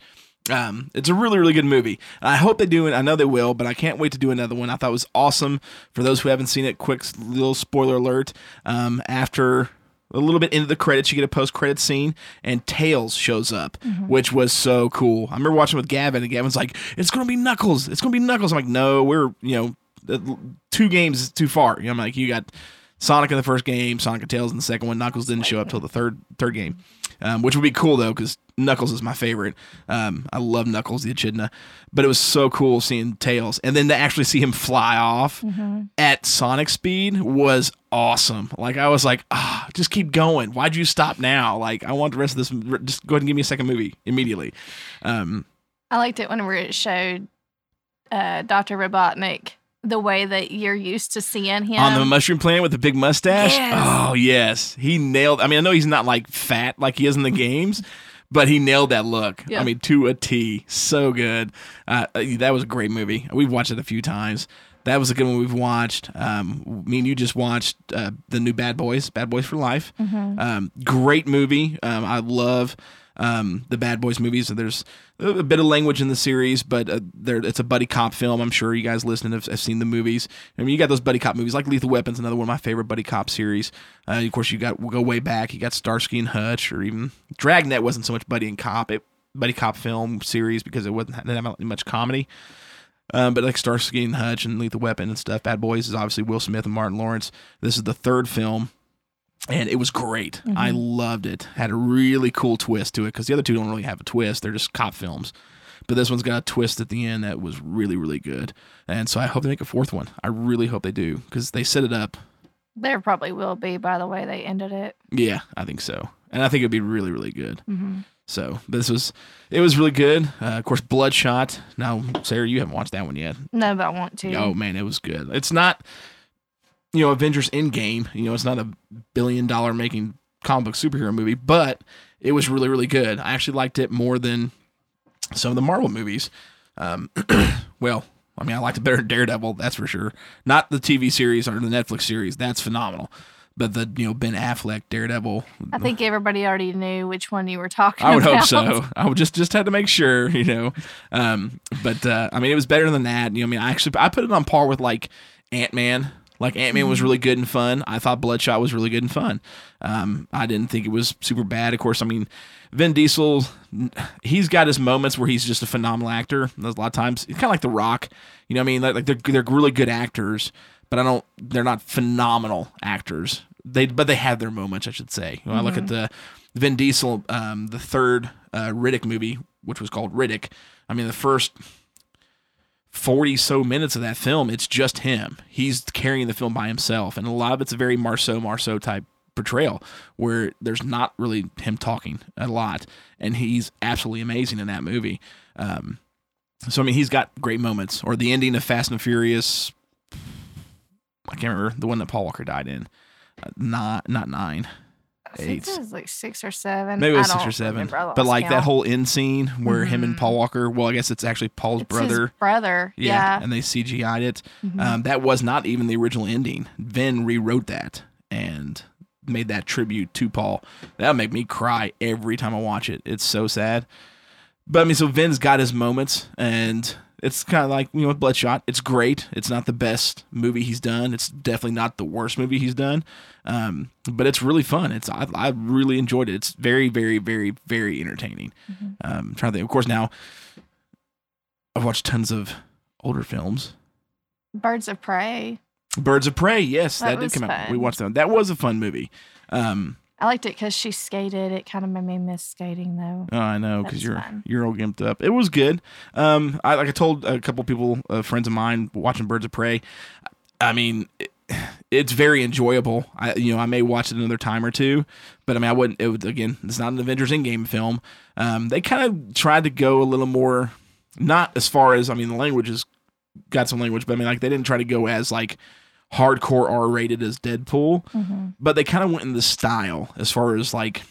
Um, it's a really, really good movie. I hope they do it. I know they will, but I can't wait to do another one. I thought it was awesome. For those who haven't seen it, quick little spoiler alert. Um, after a little bit into the credits, you get a post credit scene, and Tails shows up, which was so cool. I remember watching with Gavin, and Gavin's like, "It's gonna be Knuckles. It's gonna be Knuckles." I'm like, "No, we're you know, two games is too far." You know, I'm like, "You got Sonic in the first game, Sonic and Tails in the second one. Knuckles didn't show up till the third third game, um, which would be cool though because Knuckles is my favorite. Um, I love Knuckles the Echidna, but it was so cool seeing Tails, and then to actually see him fly off at Sonic speed was awesome. Like I was like, ah, just keep going. Why'd you stop now? Like I want the rest of this. Just go ahead and give me a second movie immediately. Um, I liked it whenever it showed uh, Dr. Robotnik the way that you're used to seeing him. on the mushroom planet with the big mustache. Yes. Oh yes, he nailed. I mean, I know he's not like fat like he is in the *laughs* games, but he nailed that look. Yeah. I mean, to a T. So good. Uh, that was a great movie. We've watched it a few times. That was a good one we've watched. Um, me and you just watched uh, the new Bad Boys, Bad Boys for Life. Um, great movie. Um, I love um, the Bad Boys movies. There's a bit of language in the series, but uh, there it's a buddy cop film. I'm sure you guys listening have, have seen the movies. I mean, you got those buddy cop movies like Lethal Weapon's another one of my favorite buddy cop series. Uh, of course, you got we'll go way back. You got Starsky and Hutch, or even Dragnet wasn't so much buddy and cop. It buddy cop film series because it wasn't didn't have much comedy. Um, but like Starsky and Hutch and Lethal Weapon and stuff, Bad Boys is obviously Will Smith and Martin Lawrence. This is the third film, and it was great. I loved it. Had a really cool twist to it because the other two don't really have a twist; they're just cop films. But this one's got a twist at the end that was really, really good. And so I hope they make a fourth one. I really hope they do because they set it up. there probably will be by the way they ended it. Yeah, I think so, and I think it'd be really, really good. So this was, it was really good. Uh, of course, Bloodshot. Now, Sarah, you haven't watched that one yet. No, but I want to. Oh man, it was good. It's not, you know, Avengers Endgame. You know, it's not a billion dollar making comic book superhero movie, but it was really, really good. I actually liked it more than some of the Marvel movies. Um, *clears throat* well, I mean, I liked it better than Daredevil, that's for sure. Not the TV series or the Netflix series. That's phenomenal. But the you know Ben Affleck Daredevil, I think everybody already knew which one you were talking I would about. hope so. *laughs* I would just just had to make sure, you know. Um, but uh, I mean, it was better than that. You know, I mean, I actually I put it on par with like Ant Man. Like Ant Man was really good and fun. I thought Bloodshot was really good and fun. Um, I didn't think it was super bad. Of course, I mean, Vin Diesel, he's got his moments where he's just a phenomenal actor. There's a lot of times, kind of like The Rock. You know, what I mean, like, they're they're really good actors, but I don't. They're not phenomenal actors. They but they have their moments, I should say. When I look at the Vin Diesel, um, the third uh, Riddick movie, which was called Riddick. I mean, the first 40 so minutes of that film, it's just him. He's carrying the film by himself. And a lot of it's a very Marcel Marceau type portrayal where there's not really him talking a lot. And he's absolutely amazing in that movie. Um, so, I mean, he's got great moments. Or the ending of Fast and Furious. I can't remember the one that Paul Walker died in. Uh, not not nine. I think Eight. it was like six or seven. Maybe it was six or seven. But like that whole end scene where him and Mhm. Paul Walker, well, I guess it's actually Paul's It's his brother. brother. Yeah, Yeah. and they CGI'd it. Mhm. Um, that was not even the original ending. Vin rewrote that, and made that tribute to Paul. That'll make me cry every time I watch it. It's so sad. But I mean, so Vin's got his moments, and it's kind of like you know, with Bloodshot. It's great. It's not the best movie he's done. It's definitely not the worst movie he's done. Um, but it's really fun. It's I, I really enjoyed it. It's very, very, very, very entertaining. Um, I'm trying to think. Of course, now I've watched tons of older films. Birds of Prey. Birds of Prey, yes, that, That did come out. We watched that. That was a fun movie. Um, I liked it because she skated. It kind of made me miss skating though. Oh, I know because you're fun. you're all gimped up. It was good. Um, I like I told a couple people, uh, friends of mine, watching Birds of Prey. I mean, it, it's very enjoyable. I you know I may watch it another time or two, but I mean I wouldn't. It would again. It's not an Avengers Endgame film. Um, they kind of tried to go a little more, not as far as I mean the language has got some language, but I mean like they didn't try to go as like hardcore R rated as Deadpool, but they kind of went in the style as far as like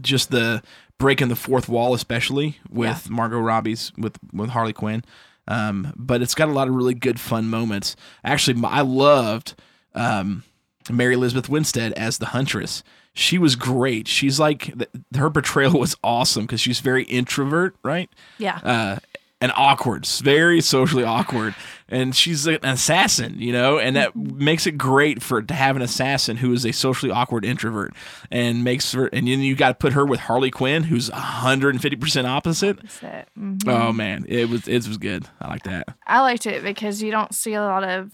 just the breaking the fourth wall, especially with Margot Robbie's with with Harley Quinn. Um, but it's got a lot of really good fun moments. Actually, I loved um, Mary Elizabeth Winstead as the Huntress. She was great. She's like her portrayal *laughs* was awesome because she's very introvert, right? Yeah. uh, and awkward, very socially awkward. And she's an assassin, you know, and that makes it great for to have an assassin who is a socially awkward introvert, and makes her. And then you got to put her with Harley Quinn, who's 150 percent opposite. It. Mhm. Oh man, it was it was good. I like that. I liked it because you don't see a lot of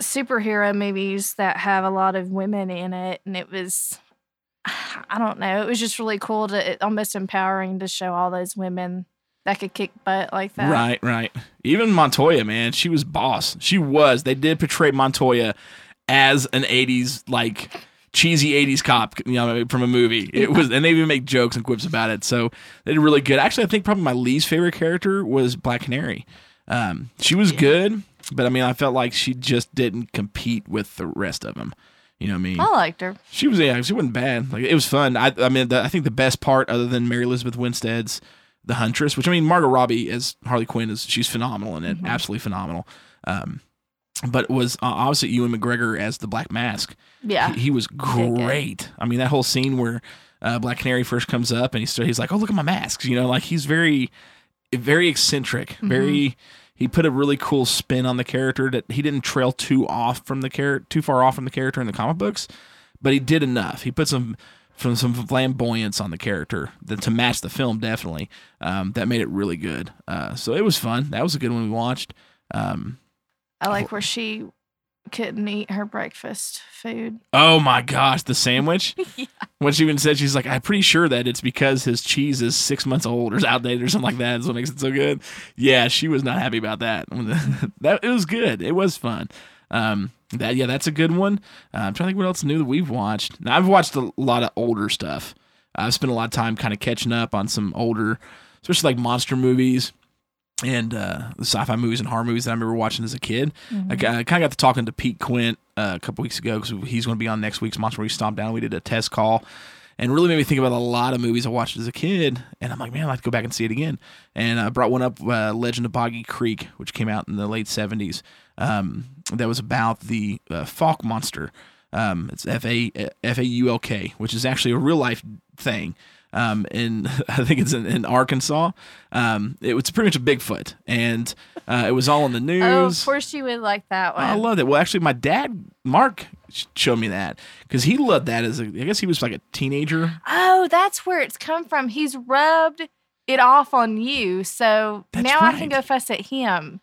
superhero movies that have a lot of women in it, and it was. *sighs* I don't know. It was just really cool to it, almost empowering to show all those women that could kick butt like that. Right, right. Even Montoya, man, she was boss. She was. They did portray Montoya as an '80s like cheesy '80s cop, you know, from a movie. It was, and they even make jokes and quips about it. So they did really good. Actually, I think probably my least favorite character was Black Canary. Um, she was good, but I mean, I felt like she just didn't compete with the rest of them. You know what I mean? I liked her. She was yeah, she wasn't bad. Like it was fun. I I mean, the, I think the best part, other than Mary Elizabeth Winstead's The Huntress, which I mean, Margot Robbie as Harley Quinn is she's phenomenal in it, absolutely phenomenal. Um, but was uh, obviously Ewan McGregor as the Black Mask. Yeah. he, he was great. I mean, that whole scene where uh, Black Canary first comes up and he's he's like, "Oh, look at my masks," you know, like he's very, very eccentric, Mm-hmm. very. He put a really cool spin on the character that he didn't trail too off from the character, too far off from the character in the comic books, but he did enough. He put some from some flamboyance on the character that to match the film definitely. Um, that made it really good. Uh, so it was fun. That was a good one we watched. Um, I like where she couldn't eat her breakfast food. Oh my gosh, the sandwich. *laughs* When she even said she's like, I'm pretty sure that it's because his cheese is six months old or is outdated or something like that. Is what makes it so good. Yeah, she was not happy about that. *laughs* that it was good. It was fun. Um, that yeah, that's a good one. Uh, I'm trying to think what else new that we've watched. Now, I've watched a lot of older stuff. I've spent a lot of time kind of catching up on some older, especially like monster movies and uh, the sci-fi movies and horror movies that I remember watching as a kid. I, kind of got to talking to Pete Quint uh, a couple weeks ago because he's going to be on next week's Monster Movie Stomp Down. We did a test call and really made me think about a lot of movies I watched as a kid. And I'm like, man, I'd like to go back and see it again. And I brought one up, uh, Legend of Boggy Creek, which came out in the late 70s. Um, that was about the uh, Falk monster. Um, it's F A F A U L K, which is actually a real life thing. Um, in *laughs* I think it's in, in Arkansas. Um, it was pretty much a Bigfoot, and uh, it was all in the news. *laughs* Oh, of course you would like that one. I love it. Well, actually, my dad, Mark, showed me that because he loved that as a. I guess he was like a teenager. Oh, that's where it's come from. He's rubbed it off on you. So That's now I can go fuss at him.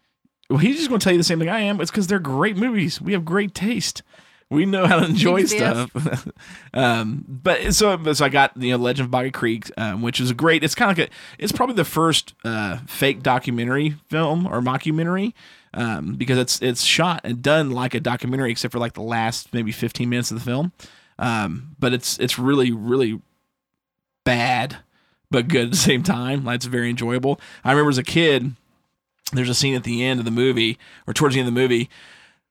Well, he's just going to tell you the same thing I am. It's because they're great movies. We have great taste. We know how to enjoy stuff. *laughs* um, but so, so I got you know Legend of Boggy Creek, um, which is a great. It's kind of like a. It's probably the first uh, fake documentary film or mockumentary. Um, because it's it's shot and done like a documentary, except for like the last maybe 15 minutes of the film. Um, but it's it's really really bad, but good at the same time. Like, it's very enjoyable. I remember as a kid, there's a scene at the end of the movie or towards the end of the movie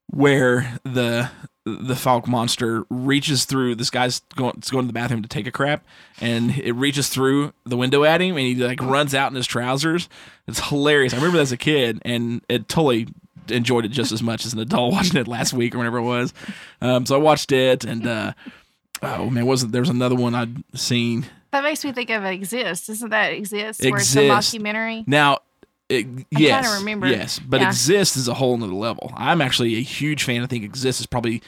where the the Falk monster reaches through this guy's going, it's going to the bathroom to take a crap and it reaches through the window at him and he like runs out in his trousers. It's hilarious. I remember that as a kid and it totally enjoyed it just as much as an adult watching it last week or whenever it was. Um, so I watched it and uh, oh man, wasn't there was another one I'd seen. That makes me think of Exists. Isn't that Exists? Where it's Exists. a mockumentary? Now, it, yes, remember. yes, but Yeah. Exists is a whole nother level. I'm actually a huge fan. I think Exists is probably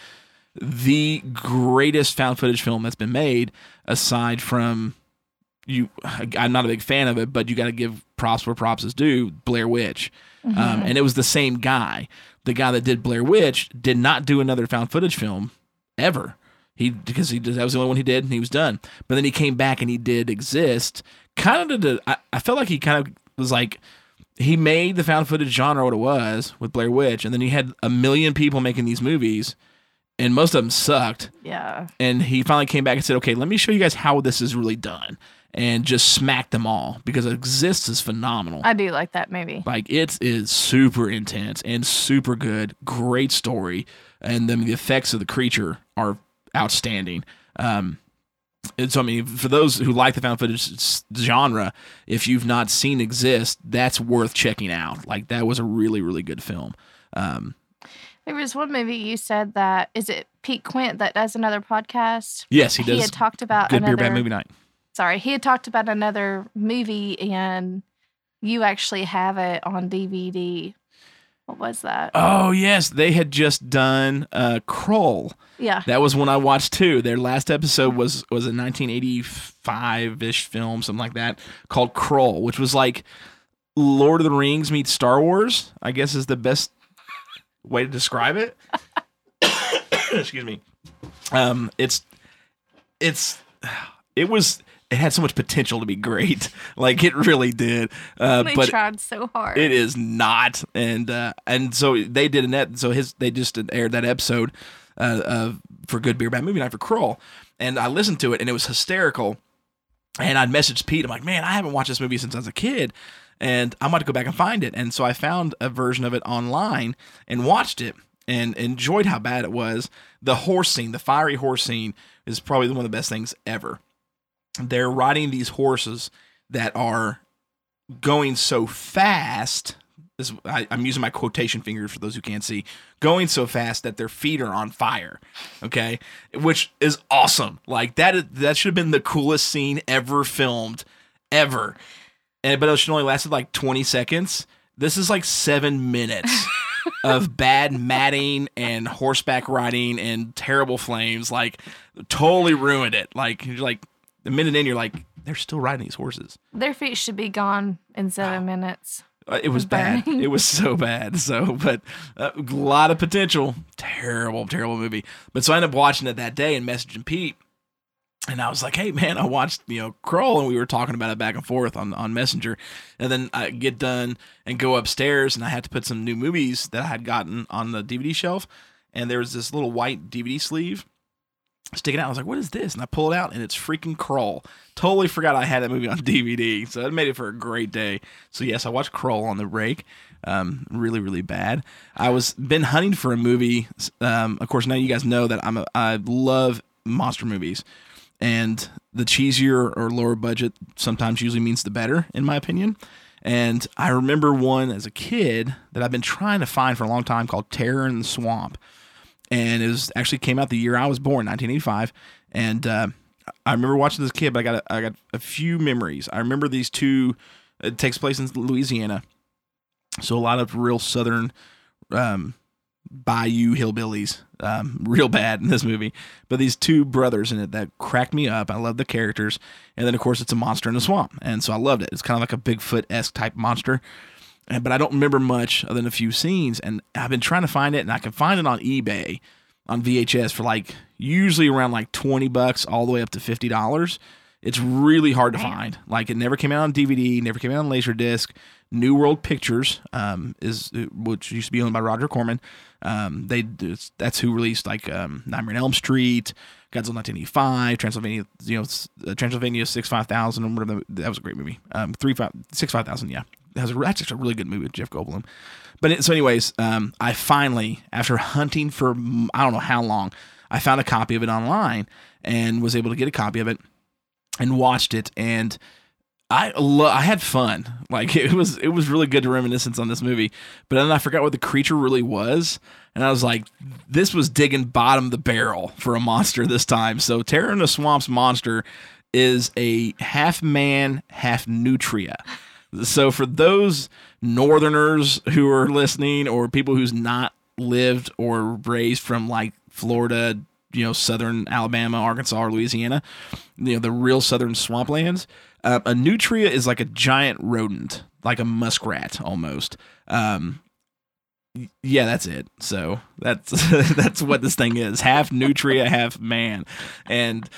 the greatest found footage film that's been made, aside from you. I'm not a big fan of it, but you got to give props where props is due. Blair Witch, um, and it was the same guy. The guy that did Blair Witch did not do another found footage film ever. He because he that was the only one he did and he was done. But then he came back and he did Exists. Kind of did. a- I, I felt like he kind of was like he made the found footage genre what it was with Blair Witch, and then he had a million people making these movies, and most of them sucked. Yeah. And he finally came back and said, "Okay, let me show you guys how this is really done," and just smacked them all because it exists is phenomenal. I do like that movie. Like it is super intense and super good, great story, and then the effects of the creature are outstanding. Um, so I mean, for those who like the found footage genre, if you've not seen Exists, that's worth checking out. Like that was a really, really good film. Um, There was one movie you said that is it Pete Quint that does another podcast. yes, he does. He had talked about good another beer, bad movie night. sorry, he had talked about another movie and you actually have it on DVD. What was that? Oh yes, they had just done uh, Krull. yeah. That was when I watched too. Their last episode was was a 1985 ish film, something like that, called Krull, which was like Lord of the Rings meets Star Wars. I guess is the best way to describe it. *coughs* Excuse me. Um, it's it's it was it had so much potential to be great. *laughs* Like it really did. Uh, they but tried so hard. it is not, and uh, and so they did an ep- so his they just aired that episode uh, uh, for Good Beer Bad Movie Night for Krull, and I listened to it and it was hysterical. And I'd messaged Pete. I'm like, man, I haven't watched this movie since I was a kid, and I'm about to go back and find it. And so I found a version of it online and watched it and enjoyed how bad it was. The horse scene, the fiery horse scene, is probably one of the best things ever. They're riding these horses that are going so fast. This, I, I'm using my quotation fingers for those who can't see. Going so fast that their feet are on fire. Okay, which is awesome. Like that. That should have been the coolest scene ever filmed, ever. And but it should only lasted like 20 seconds. This is like seven minutes *laughs* of bad matting and horseback riding and terrible flames. Like totally ruined it. Like you're like the minute in, you're like they're still riding these horses. Their feet should be gone in seven minutes. Uh, It was bad. It was so bad. *laughs* So, but uh, a lot of potential. Terrible, terrible movie. But so I ended up watching it that day and messaging Pete. And I was like, hey, man, I watched, you know, Krull, and we were talking about it back and forth on, on Messenger. And then I get done and go upstairs, and I had to put some new movies that I had gotten on the DVD shelf. And there was this little white DVD sleeve sticking out. I was like, what is this? And I pull it out, and it's freaking Krull. Totally forgot I had that movie on *laughs* DVD. So it made it for a great day. So yes, I watched Krull on the break. Um, really, really bad. I was been hunting for a movie. Um, of course, now you guys know that I'm a I love monster movies, and the cheesier or lower budget sometimes usually means the better, in my opinion. And I remember one as a kid that I've been trying to find for a long time called Terror in the Swamp and it was actually came out the year I was born, 1985. And uh, I remember watching this kid, but I got a, I got a few memories. I remember these two. It takes place in Louisiana, so a lot of real southern um, bayou hillbillies, um, *laughs* real bad in this movie. But these two brothers in it that cracked me up. I love the characters, and then of course it's a monster in the swamp, and so I loved it. It's kind of like a Bigfoot esque type monster and but I don't remember much other than a few scenes. And I've been trying to find it, and I can find it on eBay on VHS for like usually around like twenty bucks, all the way up to fifty dollars. It's really hard to find. Like it never came out on DVD, never came out on Laserdisc. New World Pictures um, is which used to be owned by Roger Corman. Um, they it's- that's who released like um, Nightmare on Elm Street, Godzilla 1985, Transylvania, you know, uh, Transylvania Six Five Thousand, or whatever. That was a great movie. Um, three five six five thousand, yeah. Was a, that's a really good movie with Jeff Goldblum. But it, so, anyways, um, I finally, after hunting for I don't know how long, I found a copy of it online and was able to get a copy of it and watched it. And I lo- I had fun. *laughs* Like it was it was really good to reminiscence on this movie. But then I forgot what the creature really was, and I was like, this was digging bottom the barrel for a monster *laughs* this time. So Terror in the Swamps monster is a half man, half nutria. So for those northerners who are listening or people who's not lived or raised from like Florida, you know, southern Alabama, Arkansas, or Louisiana, you know, the real southern swamplands, uh, a nutria is like a giant rodent, like a muskrat almost. Um, yeah, that's it. So that's *laughs* that's what this thing is. Half nutria, half man. And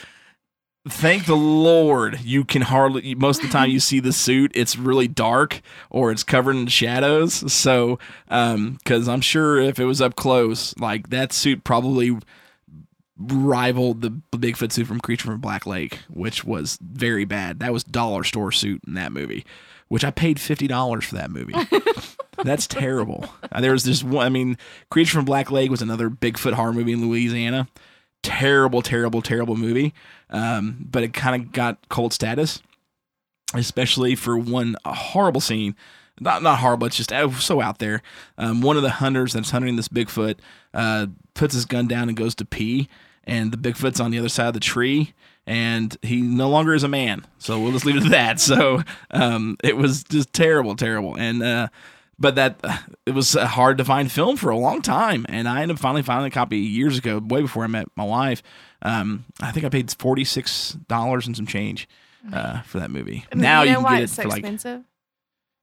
thank the Lord you can hardly most of the time you see the suit, it's really dark or it's covered in shadows. So um because I'm sure if it was up close, like that suit probably rivaled the Bigfoot suit from Creature from Black Lake, which was very bad. That was dollar store suit in that movie, which I paid fifty dollars for that movie. *laughs* That's terrible. There was this one. I mean, Creature from Black Lake was another Bigfoot horror movie in Louisiana. Terrible, terrible, terrible movie. Um, but it kind of got cult status, especially for one horrible scene. Not not horrible. It's just uh, so out there. Um, one of the hunters that's hunting this Bigfoot uh, puts his gun down and goes to pee, and the Bigfoot's on the other side of the tree, and he no longer is a man. So we'll just leave it at that. *laughs* So um, it was just terrible, terrible, and uh, but that it was a hard to find film for a long time, and I ended up finally finding a copy years ago, way before I met my wife. Um, I think I paid forty six dollars and some change uh, for that movie. now you you, can why get it it's so for like expensive?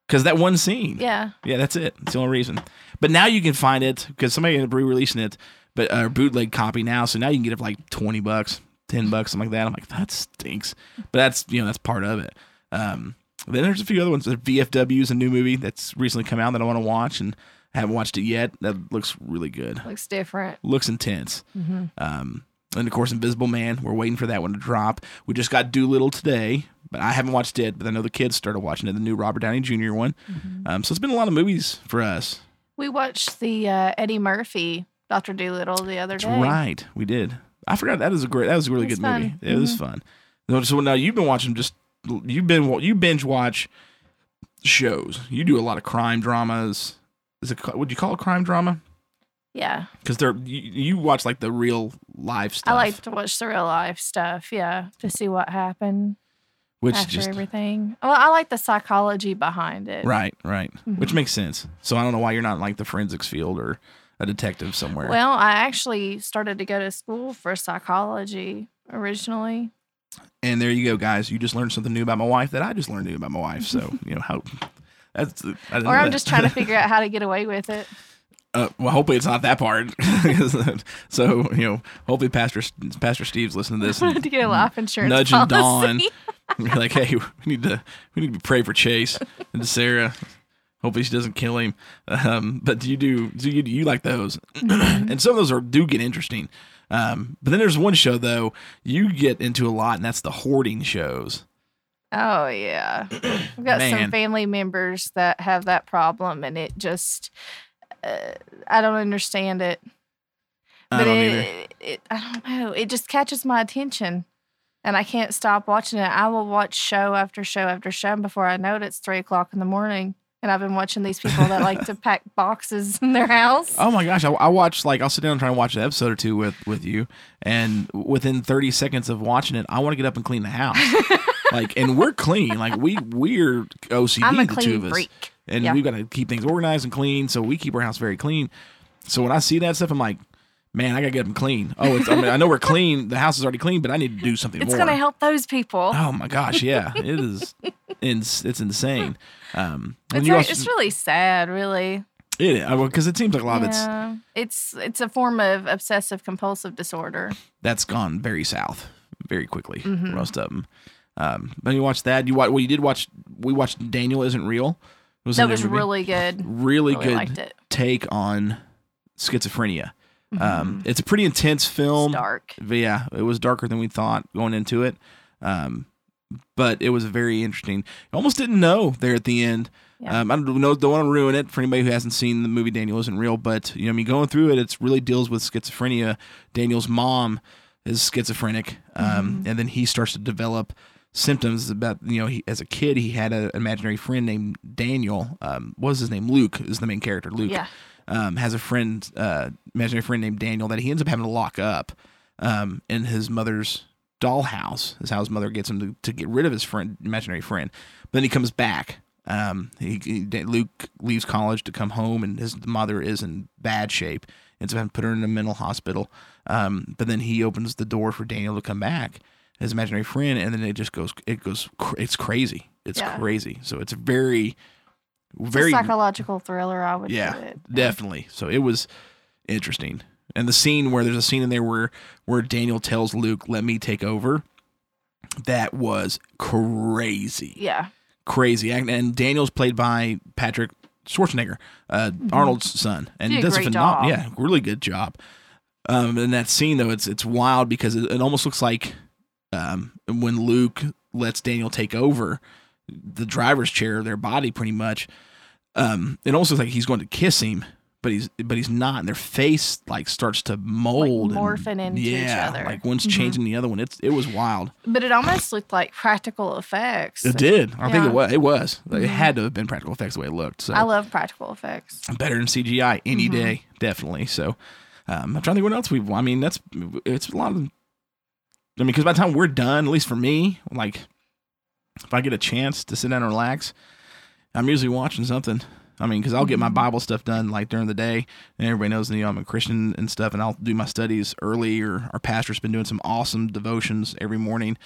because that one scene. Yeah. Yeah, that's it. That's the only reason. But now you can find it because somebody ended up re-releasing it, but a bootleg copy now. So now you can get it for like twenty bucks, ten bucks, something like that. I'm like, that stinks. But that's you know that's part of it. Um, then there's a few other ones. VFW is a new movie that's recently come out that I want to watch and I haven't watched it yet. That looks really good. Looks different. Looks intense. Um, and of course, Invisible Man. We're waiting for that one to drop. We just got Dolittle today, but I haven't watched it. But I know the kids started watching it. The new Robert Downey Jr. one. Um, so it's been a lot of movies for us. We watched the uh, Eddie Murphy Doctor Dolittle the other That's day. right. We did. I forgot that is a great. That was a really It's good fun. movie. It was fun. So now you've been watching just you've been you binge watch shows. You do a lot of crime dramas. Is it would you call it crime drama? Yeah, Because they're you, you watch like the real life stuff. I like to watch the real life stuff. Yeah, to see what happened which after just everything. Well, I like the psychology behind it. right, right, Mm-hmm. which makes sense. So I don't know why you're not in like the forensics field or a detective somewhere. Well, I actually started to go to school for psychology originally. And there you go, guys. You just learned something new about my wife that I just learned new about my wife. So *laughs* you know how that's. Or I'm that. just trying to figure out how to get away with it. *laughs* Uh, well, hopefully it's not that part. *laughs* so you know, hopefully Pastor Pastor Steve's listening to this and to get a life insurance nudging policy. Dawn. You're like, hey, we need to we need to pray for Chase and Sarah. Hopefully she doesn't kill him. Um, but do you do do you, do you like those? *clears throat* and some of those are do get interesting. Um, but then there's one show though you get into a lot, and that's the hoarding shows. Oh yeah, *clears throat* I've got some family members that have that problem, and it just uh, I don't understand it. I But don't it, either. it, I don't know. It just catches my attention, and I can't stop watching it. I will watch show after show after show, before I know it, it's three o'clock in the morning, and I've been watching these people that like to pack boxes in their house. Oh my gosh, I, I watch like I'll sit down and try and watch an episode or two with with you, and within thirty seconds of watching it, I want to get up and clean the house. *laughs* like, and we're clean. Like we we're OCD, the two of us, freak. and Yeah. we've got to keep things organized and clean. So we keep our house very clean. So when I see that stuff, I'm like, man, I gotta get them clean. Oh, it's, I mean, I know we're clean. The house is already clean, but I need to do something more. It's more. gonna help those people. Oh my gosh, yeah, it is. It's, it's insane. Um, it's, also- it's really sad, really. it because it seems like a lot of it's it's it's a form of obsessive compulsive disorder. that's gone very south very quickly Mm-hmm. most of them. Um, but you watched that. You watch. Well, you did watch. We watched Daniel isn't real. It was That was really good. really, Really good take on schizophrenia. Um, it's a pretty intense film. Mm-hmm. It's dark. But yeah, it was darker than we thought going into it. Um, but it was very interesting. I almost didn't know there at the end. Yeah. Um, I don't know, don't want to ruin it for anybody who hasn't seen the movie Daniel isn't real, but you know, I mean, going through it, it really deals with schizophrenia. Daniel's mom is schizophrenic, um, and then he starts to develop symptoms about you know he as a kid he had an imaginary friend named Daniel. Um, what was his name? Luke is the main character. Luke Yeah. Um, has a friend, uh, imaginary friend named Daniel that he ends up having to lock up um, in his mother's dollhouse. Is how his mother gets him to, to get rid of his friend, imaginary friend. But then he comes back. Um, he, he- Luke leaves college to come home, and his mother is in bad shape. Ends up having to put her in a mental hospital. Um, but then he opens the door for Daniel to come back, his imaginary friend, and then it just goes. It goes. It's crazy. It's Yeah. crazy. So it's very, very a psychological thriller, I would yeah, it. definitely. So it was interesting. And the scene where there's a scene in there where where Daniel tells Luke, "Let me take over." That was crazy, Yeah. crazy. And, and Daniel's played by Patrick Schwarzenegger, uh, Arnold's son, and Mm-hmm. A does a phenomenal, job. yeah, really good job. Um, in that scene though, it's it's wild because it, it almost looks like um, when Luke lets Daniel take over the driver's chair, their body pretty much. Um, it almost looks like he's going to kiss him, but he's but he's not. And their face like starts to mold, and- morphing into each other. like one's Mhm. changing the other one. It's it was wild. But it almost looked like practical effects. It did. I think it was. It was. Like, It Mhm. had to have been practical effects the way it looked. So I love practical effects. I'm better than CGI any Mhm. day, definitely. So um, I'm trying to think what else we've. I mean, that's it's a lot of. I mean, because by the time we're done, at least for me, like if I get a chance to sit down and relax, I'm usually watching something. I mean, because I'll get my Mhm. Bible stuff done like during the day, and everybody knows you know I'm a Christian and stuff, and I'll do my studies early. Or our pastor's been doing some awesome devotions every morning.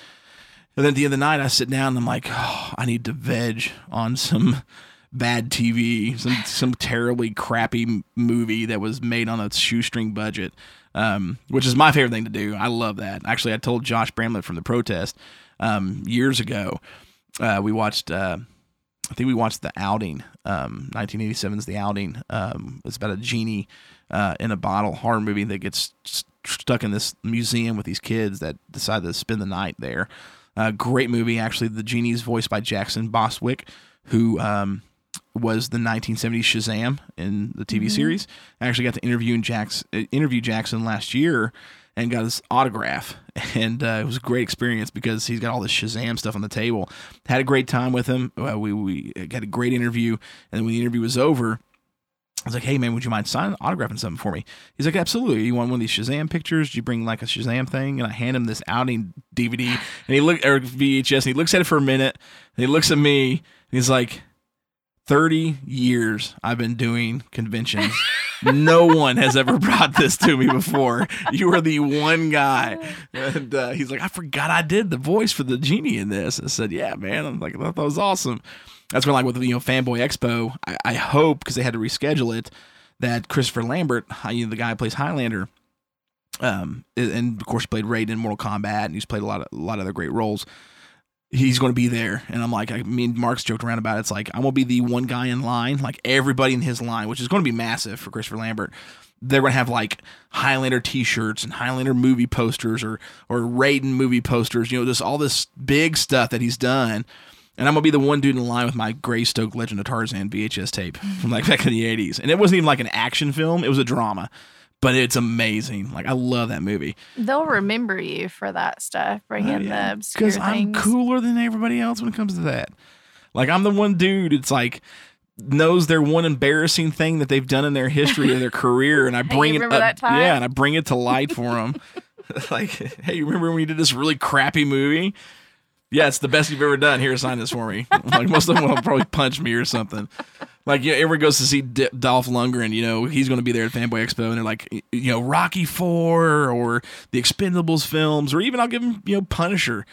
And then at the end of the night, I sit down and I'm like, oh, I need to veg on some *laughs* bad TV, some some terribly crappy movie that was made on a shoestring budget, um, which is my favorite thing to do. I love that. Actually, I told Josh Bramlett from the protest um, years ago. Uh, we watched. Uh, I think we watched The Outing, um, 1987's The Outing. Um, it's about a genie uh, in a bottle horror movie that gets st- stuck in this museum with these kids that decide to spend the night there. Uh, great movie, actually. The genie's voiced by Jackson Bostwick, who um, was the 1970s Shazam in the TV series. I actually got to interview Jax, uh, interview Jackson last year and got his autograph. *laughs* And uh, it was a great experience because he's got all this Shazam stuff on the table. Had a great time with him. Uh, we, we got a great interview. And when the interview was over, I was like, hey, man, would you mind signing, autographing something for me? He's like, absolutely. You want one of these Shazam pictures? Do you bring like a Shazam thing? And I hand him this outing DVD and he look or VHS and he looks at it for a minute and he looks at me and he's like, 30 years I've been doing conventions. No one has ever brought this to me before. You are the one guy. And uh, he's like, I forgot I did the voice for the genie in this. I said, Yeah, man. I'm like, that was awesome. That's where, like, with you know, Fanboy Expo, I, I hope because they had to reschedule it that Christopher Lambert, you know, the guy who plays Highlander, um, and of course he played Raiden in Mortal Kombat, and he's played a lot of a lot of other great roles he's going to be there. And I'm like, I mean, Mark's joked around about it. It's like, I'm going to be the one guy in line, like everybody in his line, which is going to be massive for Christopher Lambert. They're going to have like Highlander t-shirts and Highlander movie posters or, or Raiden movie posters, you know, just all this big stuff that he's done. And I'm going to be the one dude in line with my Greystoke Legend of Tarzan VHS tape from like *laughs* back in the 80s. And it wasn't even like an action film. It was a drama, but it's amazing. Like I love that movie. They'll remember you for that stuff. Bring oh, in the obscure because I'm cooler than everybody else when it comes to that. Like I'm the one dude. It's like knows their one embarrassing thing that they've done in their history or their *laughs* career, and I Hey, bring you it up, yeah, and I bring it to light for them. *laughs* *laughs* like, hey, you remember when you did this really crappy movie? Yeah, it's the best you've ever done. Here, sign this for me. like most of them will probably punch me or something. Like yeah, everyone goes to see D- Dolph Lundgren. You know he's going to be there at Fanboy Expo, and they're like, you know, Rocky Four or the Expendables films, or even I'll give him, you know, Punisher.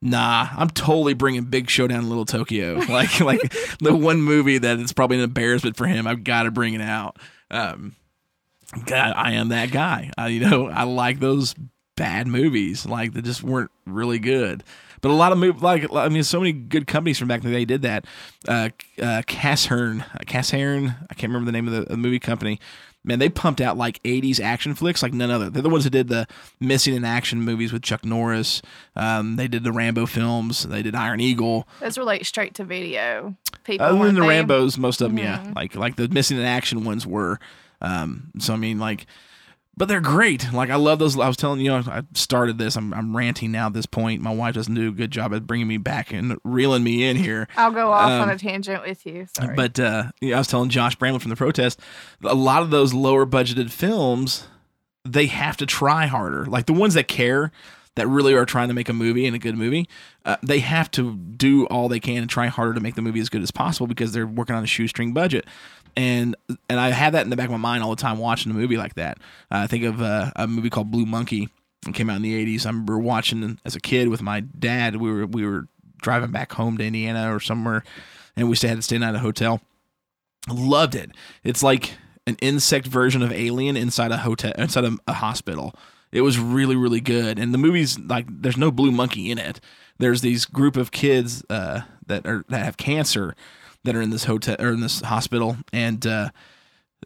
Nah, I'm totally bringing Big Showdown in Little Tokyo. *laughs* Like, like the one movie that is probably an embarrassment for him. I've got to bring it out. Um, God, I am that guy. I, you know, I like those bad movies, like that just weren't really good. But a lot of movies, like I mean, so many good companies from back in the day did that. Uh, uh, Casshern, Casshern, I can't remember the name of the, the movie company. Man, they pumped out like '80s action flicks like none other. They're the ones that did the missing in action movies with Chuck Norris. Um, they did the Rambo films. They did Iron Eagle. Those were like straight to video people. Other than the they? Rambos, most of them, yeah, like like the missing in action ones were. Um, so I mean, like but they're great. Like I love those. I was telling you, know, I started this. I'm, I'm ranting now at this point. My wife doesn't do a good job at bringing me back and reeling me in here. I'll go off on Um, a tangent with you. Sorry. But uh, know, I was telling Josh Bramlett from the protest, a lot of those lower budgeted films, they have to try harder. Like the ones that care, that really are trying to make a movie and a good movie, uh, they have to do all they can and try harder to make the movie as good as possible because they're working on a shoestring budget. And and I had that in the back of my mind all the time watching a movie like that. Uh, I think of uh, a movie called Blue Monkey. It came out in the '80s. I remember watching as a kid with my dad. We were we were driving back home to Indiana or somewhere, and we had to stay at a hotel. Loved it. It's like an insect version of Alien inside a hotel, inside a, a hospital. It was really, really good. And the movie's like, there's no blue monkey in it. There's these group of kids uh, that are that have cancer that are in this hotel or in this hospital, and uh,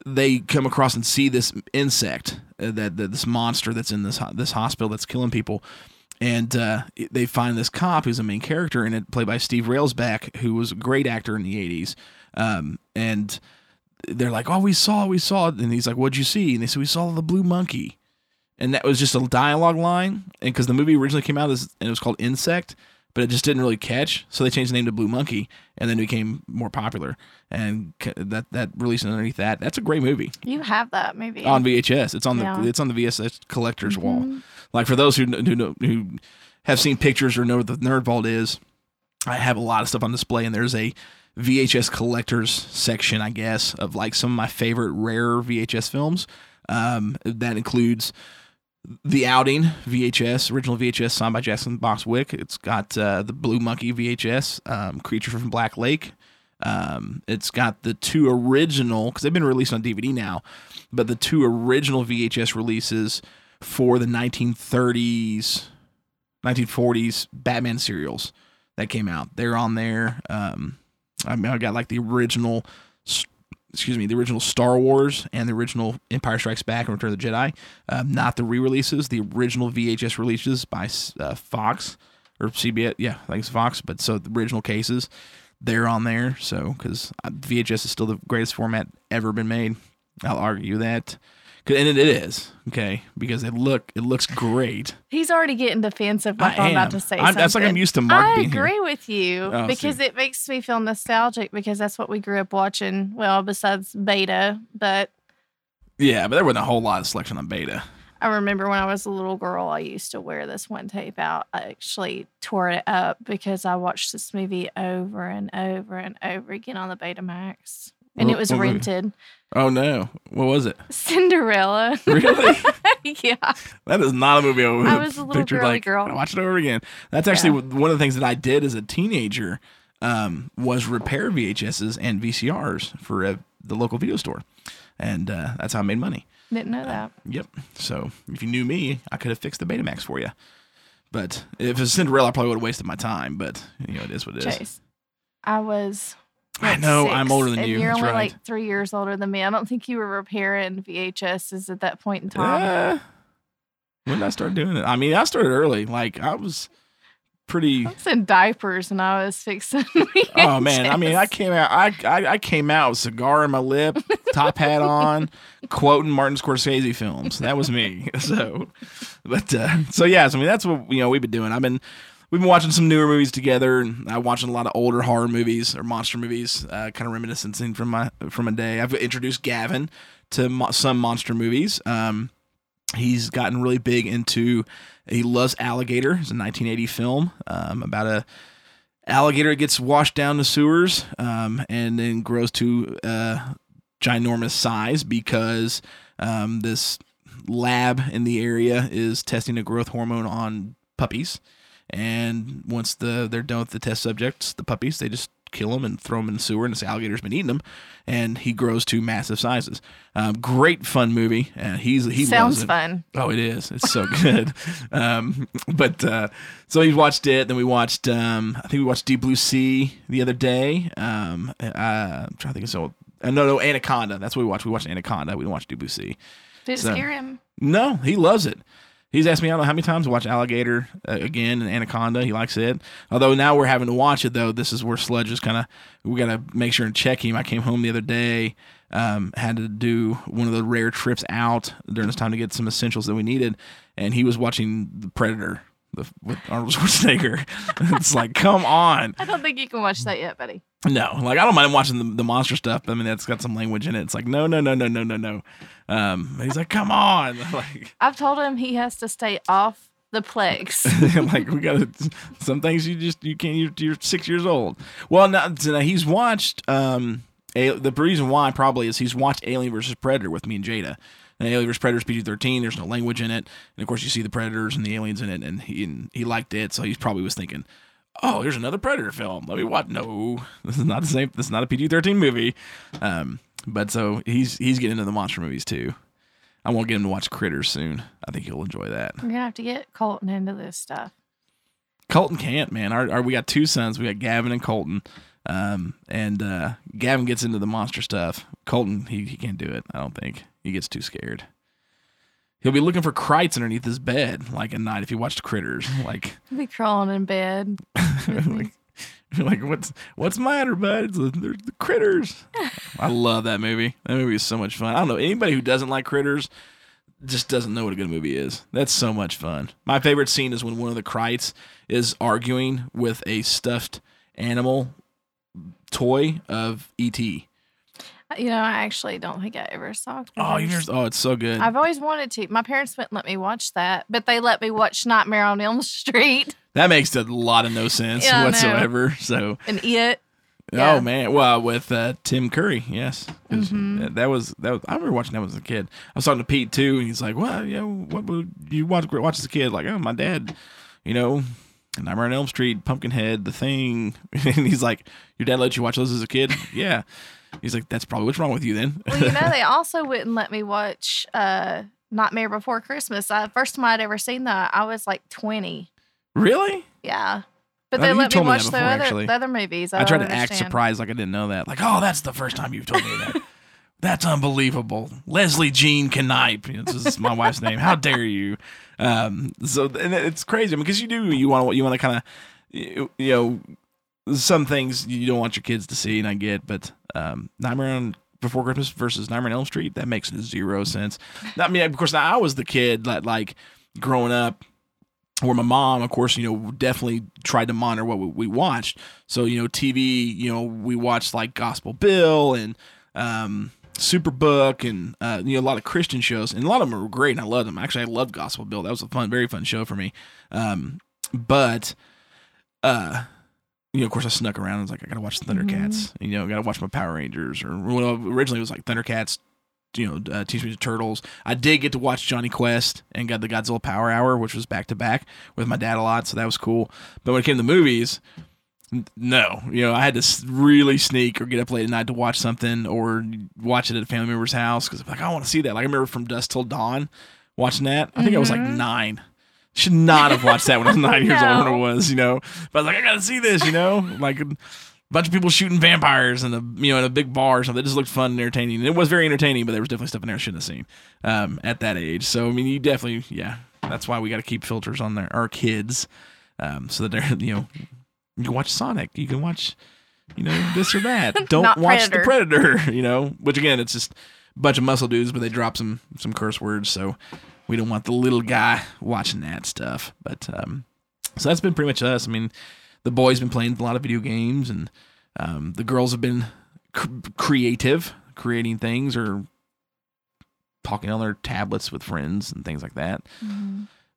they come across and see this insect, uh, that, that this monster that's in this ho- this hospital that's killing people, and uh, they find this cop who's a main character in it, played by Steve Railsback, who was a great actor in the '80s, um, and they're like, "Oh, we saw, we saw," and he's like, "What'd you see?" And they said, "We saw the blue monkey," and that was just a dialogue line, and because the movie originally came out as and it was called Insect. But it just didn't really catch, so they changed the name to Blue Monkey, and then it became more popular. And that that released underneath that. That's a great movie you have that movie. on VHS. It's on the Yeah. it's on the VHS collector's wall. Like for those who who know, who have seen pictures or know what the Nerd Vault is, I have a lot of stuff on display, and there's a VHS collectors section, I guess, of like some of my favorite rare VHS films. Um, that includes the Outing VHS, original VHS signed by Jackson Bostwick. It's got uh, the Blue Monkey VHS, um, Creature from Black Lake. Um, it's got the two original because they've been released on DVD now, but the two original VHS releases for the 1930s, 1940s Batman serials that came out. They're on there. Um, I mean, I got like the original, excuse me, the original Star Wars and the original Empire Strikes Back and Return of the Jedi. Um, not the re-releases, the original VHS releases by uh, Fox or CBS. Yeah, I think it's Fox. But so the original cases, they're on there. So because VHS is still the greatest format ever been made, I'll argue that. And it, it is okay because it look it looks great. He's already getting defensive. Like I I'm am. about to say I'm- something. that's like I'm used to Mark I being here. agree with you Oh, because see. it makes me feel nostalgic because that's what we grew up watching. Well, besides Beta, but Yeah, but there wasn't a whole lot of selection on Beta. I remember when I was a little girl, I used to wear this one tape out. I actually tore it up because I watched this movie over and over and over again on the Betamax. And What- it was rented. Oh no, what was it? Cinderella. *laughs* Really? yeah. That is not a movie I, would I was a little pictured, girly like, girl. "I Watch it over again. That's actually one of the things that I did as a teenager. Um, was repair VHSs and VCRs for uh, the local video store, and uh, that's how I made money. Didn't know that. Yep. So if you knew me, I could have fixed the Betamax for you. But if it was Cinderella, I probably would have wasted my time. But you know, it is what it is. Chase. I was. I know, I'm older than and you, You're that's only right. like three years older than me. I don't think you were repairing VHSs at that point in time. Uh, when did I start doing it? I mean, I started early. Like I was pretty. I was in diapers and I was fixing. *laughs* Oh man, I mean, I came out. I, I I came out with cigar in my lip, top hat on, quoting Martin Scorsese films. That was me. *laughs* So, but uh, so yeah. So I mean, that's what you know we've been doing. I've been we've been watching some newer movies together, and I'm watching a lot of older horror movies or monster movies, uh, kind of reminiscing from my from a day. I've introduced Gavin to mo- some monster movies. Um, he's gotten really big into. He loves Alligator. It's a 1980 film um, about a alligator gets washed down the sewers um, and then grows to uh, ginormous size because um, this lab in the area is testing a growth hormone on puppies. And once the they're done with the test subjects, the puppies, they just kill them and throw them in the sewer, and this alligator's been eating them, and he grows to massive sizes. Um, great fun movie, and he's he Sounds loves it. fun. Oh, it is. It's so *laughs* good. um, but uh, so we watched it. Then we watched. Um, I think we watched Deep Blue Sea the other day. Um, uh, I'm trying to think of so. Uh, no, no, Anaconda. That's what we watched. We watched Anaconda. We didn't watch Deep Blue Sea. Did it So- scare him? No, he loves it. He's asked me I don't know how many times to watch Alligator uh, again and Anaconda. He likes it. Although now we're having to watch it though. This is where Sledge is kind of we got to make sure and check him. I came home the other day, um, had to do one of the rare trips out during this time to get some essentials that we needed, and he was watching the Predator the, with Arnold *laughs* Schwarzenegger. *laughs* it's like, come on. I don't think you can watch that yet, buddy. No, like I don't mind watching the, the monster stuff. I mean, that's got some language in it. It's like, no, no, no, no, no, no, no. Um, he's like, come on, *laughs* like, I've told him he has to stay off the plagues. *laughs* like we got some things you just you can't. You're, you're six years old. Well, now, now he's watched. Um, a, the reason why probably is he's watched Alien versus Predator with me and Jada. And Alien vs. Predator's PG thirteen. There's no language in it, and of course you see the predators and the aliens in it, and he and he liked it, so he probably was thinking, "Oh, here's another Predator film. Let me watch." No, this is not the same. This is not a PG thirteen movie. Um, but so he's he's getting into the monster movies too. I won't get him to watch Critters soon. I think he'll enjoy that. We're gonna have to get Colton into this stuff. Colton can't, man. Our, our we got two sons. We got Gavin and Colton. Um, and uh, Gavin gets into the monster stuff. Colton, he, he can't do it. I don't think he gets too scared. He'll be looking for krites underneath his bed, like at night if he watched Critters. *laughs* Like, He'll be crawling in bed. *laughs* like, *laughs* like what's what's the matter, bud? It's the, the Critters. I love that movie. That movie is so much fun. I don't know anybody who doesn't like Critters just doesn't know what a good movie is. That's so much fun. My favorite scene is when one of the Krites is arguing with a stuffed animal toy of ET. You know, I actually don't think I ever saw. Oh, you never, oh, it's so good. I've always wanted to. My parents wouldn't let me watch that, but they let me watch Nightmare on Elm *laughs* Street that makes a lot of no sense Yeah, whatsoever. So, and It. Yeah. oh man, well with uh, Tim Curry, yes, Mm-hmm. that- that was that was. I remember watching that when I was a kid. I was talking to Pete too, and he's like, "Well, yeah, what would you watch watch as a kid?" Like, oh, my dad, you know. Nightmare on Elm Street, Pumpkinhead, The Thing, *laughs* and he's like, "Your dad let you watch those as a kid?" *laughs* yeah. He's like, "That's probably what's wrong with you then." Well, you know, they *laughs* also wouldn't let me watch uh, Nightmare Before Christmas. Uh, first time I'd ever seen that, I was like 20. really? Yeah. But Oh, they let me told me watch the other, actually. the other movies. I, I tried to act surprised like I didn't know that. Like, oh, that's the first time you've told me that. *laughs* That's unbelievable. Leslie Jean Knipe. This is my wife's name. How dare you? Um, so and it's crazy because you do you want to you want to kind of you, you know some things you don't want your kids to see, and I get, but um, Nightmare on Before Christmas versus Nightmare on Elm Street that makes zero sense. I mean, of course, I was the kid that like growing up where my mom, of course, you know, definitely tried to monitor what we, watched. So, you know, TV, you know, we watched like Gospel Bill and um, Superbook and, uh, you know, a lot of Christian shows. And a lot of them were great and I loved them. Actually, I loved Gospel Bill. That was a fun, very fun show for me. Um, but, uh, you know, of course, I snuck around. I was like, I gotta watch the Thundercats. You know, gotta watch my Power Rangers. Or well, originally it was like Thundercats, you know, uh, Teenage Mutant Turtles. I did get to watch Jonny Quest and got the Godzilla Power Hour, which was back to back with my dad a lot, so that was cool. But when it came to the movies, n- no, you know, I had to s- really sneak or get up late at night to watch something or watch it at a family member's house because I'm like, I want to see that. Like I remember from Dusk Till Dawn watching that. I think I was like nine. Should not have watched that when I was nine years old. When No. it was, you know, but I was like, I gotta see this, you know, like. A bunch of people shooting vampires in a you know in a big bar or something. It just looked fun and entertaining. And it was very entertaining, but there was definitely stuff in there I shouldn't have seen um, at that age. So I mean, you definitely yeah. That's why we got to keep filters on there our kids, um, so that they're *laughs* you know you can watch Sonic, you can watch you know this or that. *laughs* Don't watch the Predator. Predator. *laughs* You know, which again, it's just a bunch of muscle dudes, but they drop some some curse words, so we don't want the little guy watching that stuff. But um, so that's been pretty much us. I mean, the boys been playing a lot of video games, and um, the girls have been cr- creative, creating things or talking on their tablets with friends and things like that.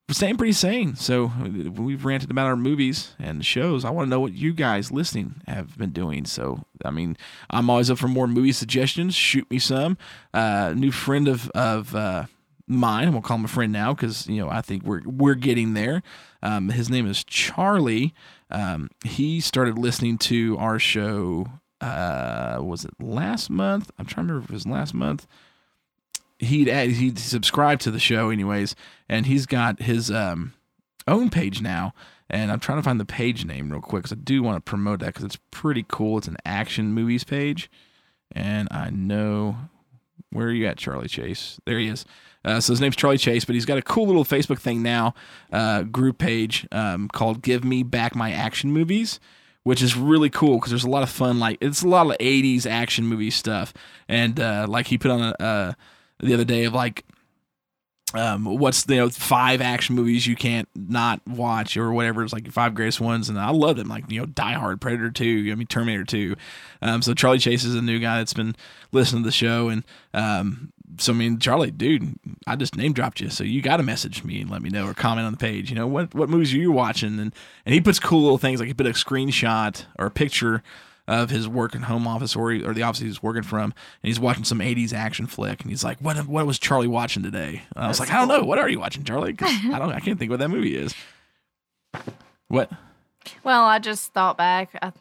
We're staying pretty sane. So we've ranted about our movies and shows. I want to know what you guys listening have been doing. So I mean, I'm always up for more movie suggestions. Shoot me some. Uh, new friend of of uh, mine. We'll call him a friend now because you know I think we're we're getting there. Um, his name is Charlie. Um, he started listening to our show. Uh, was it last month? I'm trying to remember if it was last month he'd add, he'd subscribed to the show anyways, and he's got his um, own page now. And I'm trying to find the page name real quick because I do want to promote that because it's pretty cool. It's an action movies page, and I know Where are you at, Charlie Chase? There he is. Uh, so his name's Charlie Chase, but he's got a cool little Facebook thing now, uh, group page um, called "Give Me Back My Action Movies," which is really cool because there's a lot of fun. Like it's a lot of '80s action movie stuff, and uh, like he put on a, uh, the other day of like um, what's you know five action movies you can't not watch or whatever. It's like five greatest ones, and I love them. Like you know, Die Hard, Predator Two, I mean Terminator Two. Um, so Charlie Chase is a new guy that's been listening to the show, and um, so I mean Charlie, dude, I just name dropped you, so you got to message me and let me know or comment on the page. You know what what movies are you watching? And and he puts cool little things like he put a screenshot or a picture of his work in home office or, or the office he's working from, and he's watching some '80s action flick, and he's like, "What? What was Charlie watching today?" And I was like, "I don't know. What are you watching, Charlie? 'Cause I don't. I can't think what that movie is." What? Well, I just thought back. I,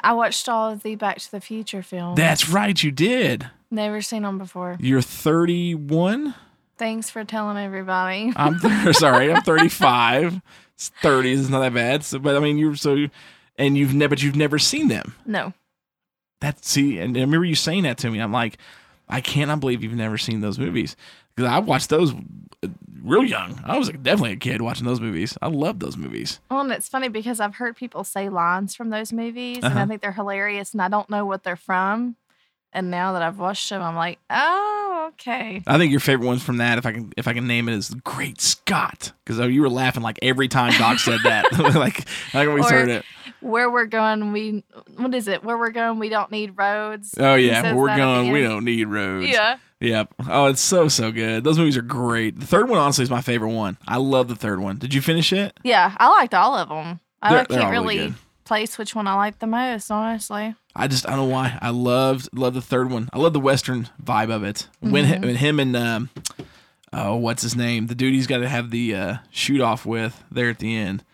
I watched all of the Back to the Future films. That's right. You did. Never seen them before. You're 31. Thanks for telling everybody. *laughs* I'm th- *laughs* sorry. I'm 35. It's 30s. It's not that bad. So, but I mean, you're so, and you've never, but you've never seen them. No. That see, and I remember you saying that to me. I'm like, I cannot believe you've never seen those movies because I watched those uh, real young. I was definitely a kid watching those movies. I love those movies. Well, and it's funny because I've heard people say lines from those movies, and Uh-huh. I think they're hilarious, and I don't know what they're from. And now that I've watched them, I'm like, oh, okay. I think your favorite ones from that, if I can, if I can name it, is Great Scott, because oh, you were laughing like every time Doc said that. *laughs* *laughs* like, like we heard it. Where we're going, we what is it? Where we're going, we don't need roads. Oh yeah, where we're that at the going, we don't need roads. Yeah. Yep. Oh, it's so so good. Those movies are great. The third one honestly is my favorite one. I love the third one. Did you finish it? Yeah, I liked all of them. I They're- can't they're really really. Place which one I like the most, honestly. I just I don't know why. I loved love the third one. I love the western vibe of it. When, Mm-hmm. when him and um oh what's his name? The dude he's got to have the uh, shoot off with there at the end.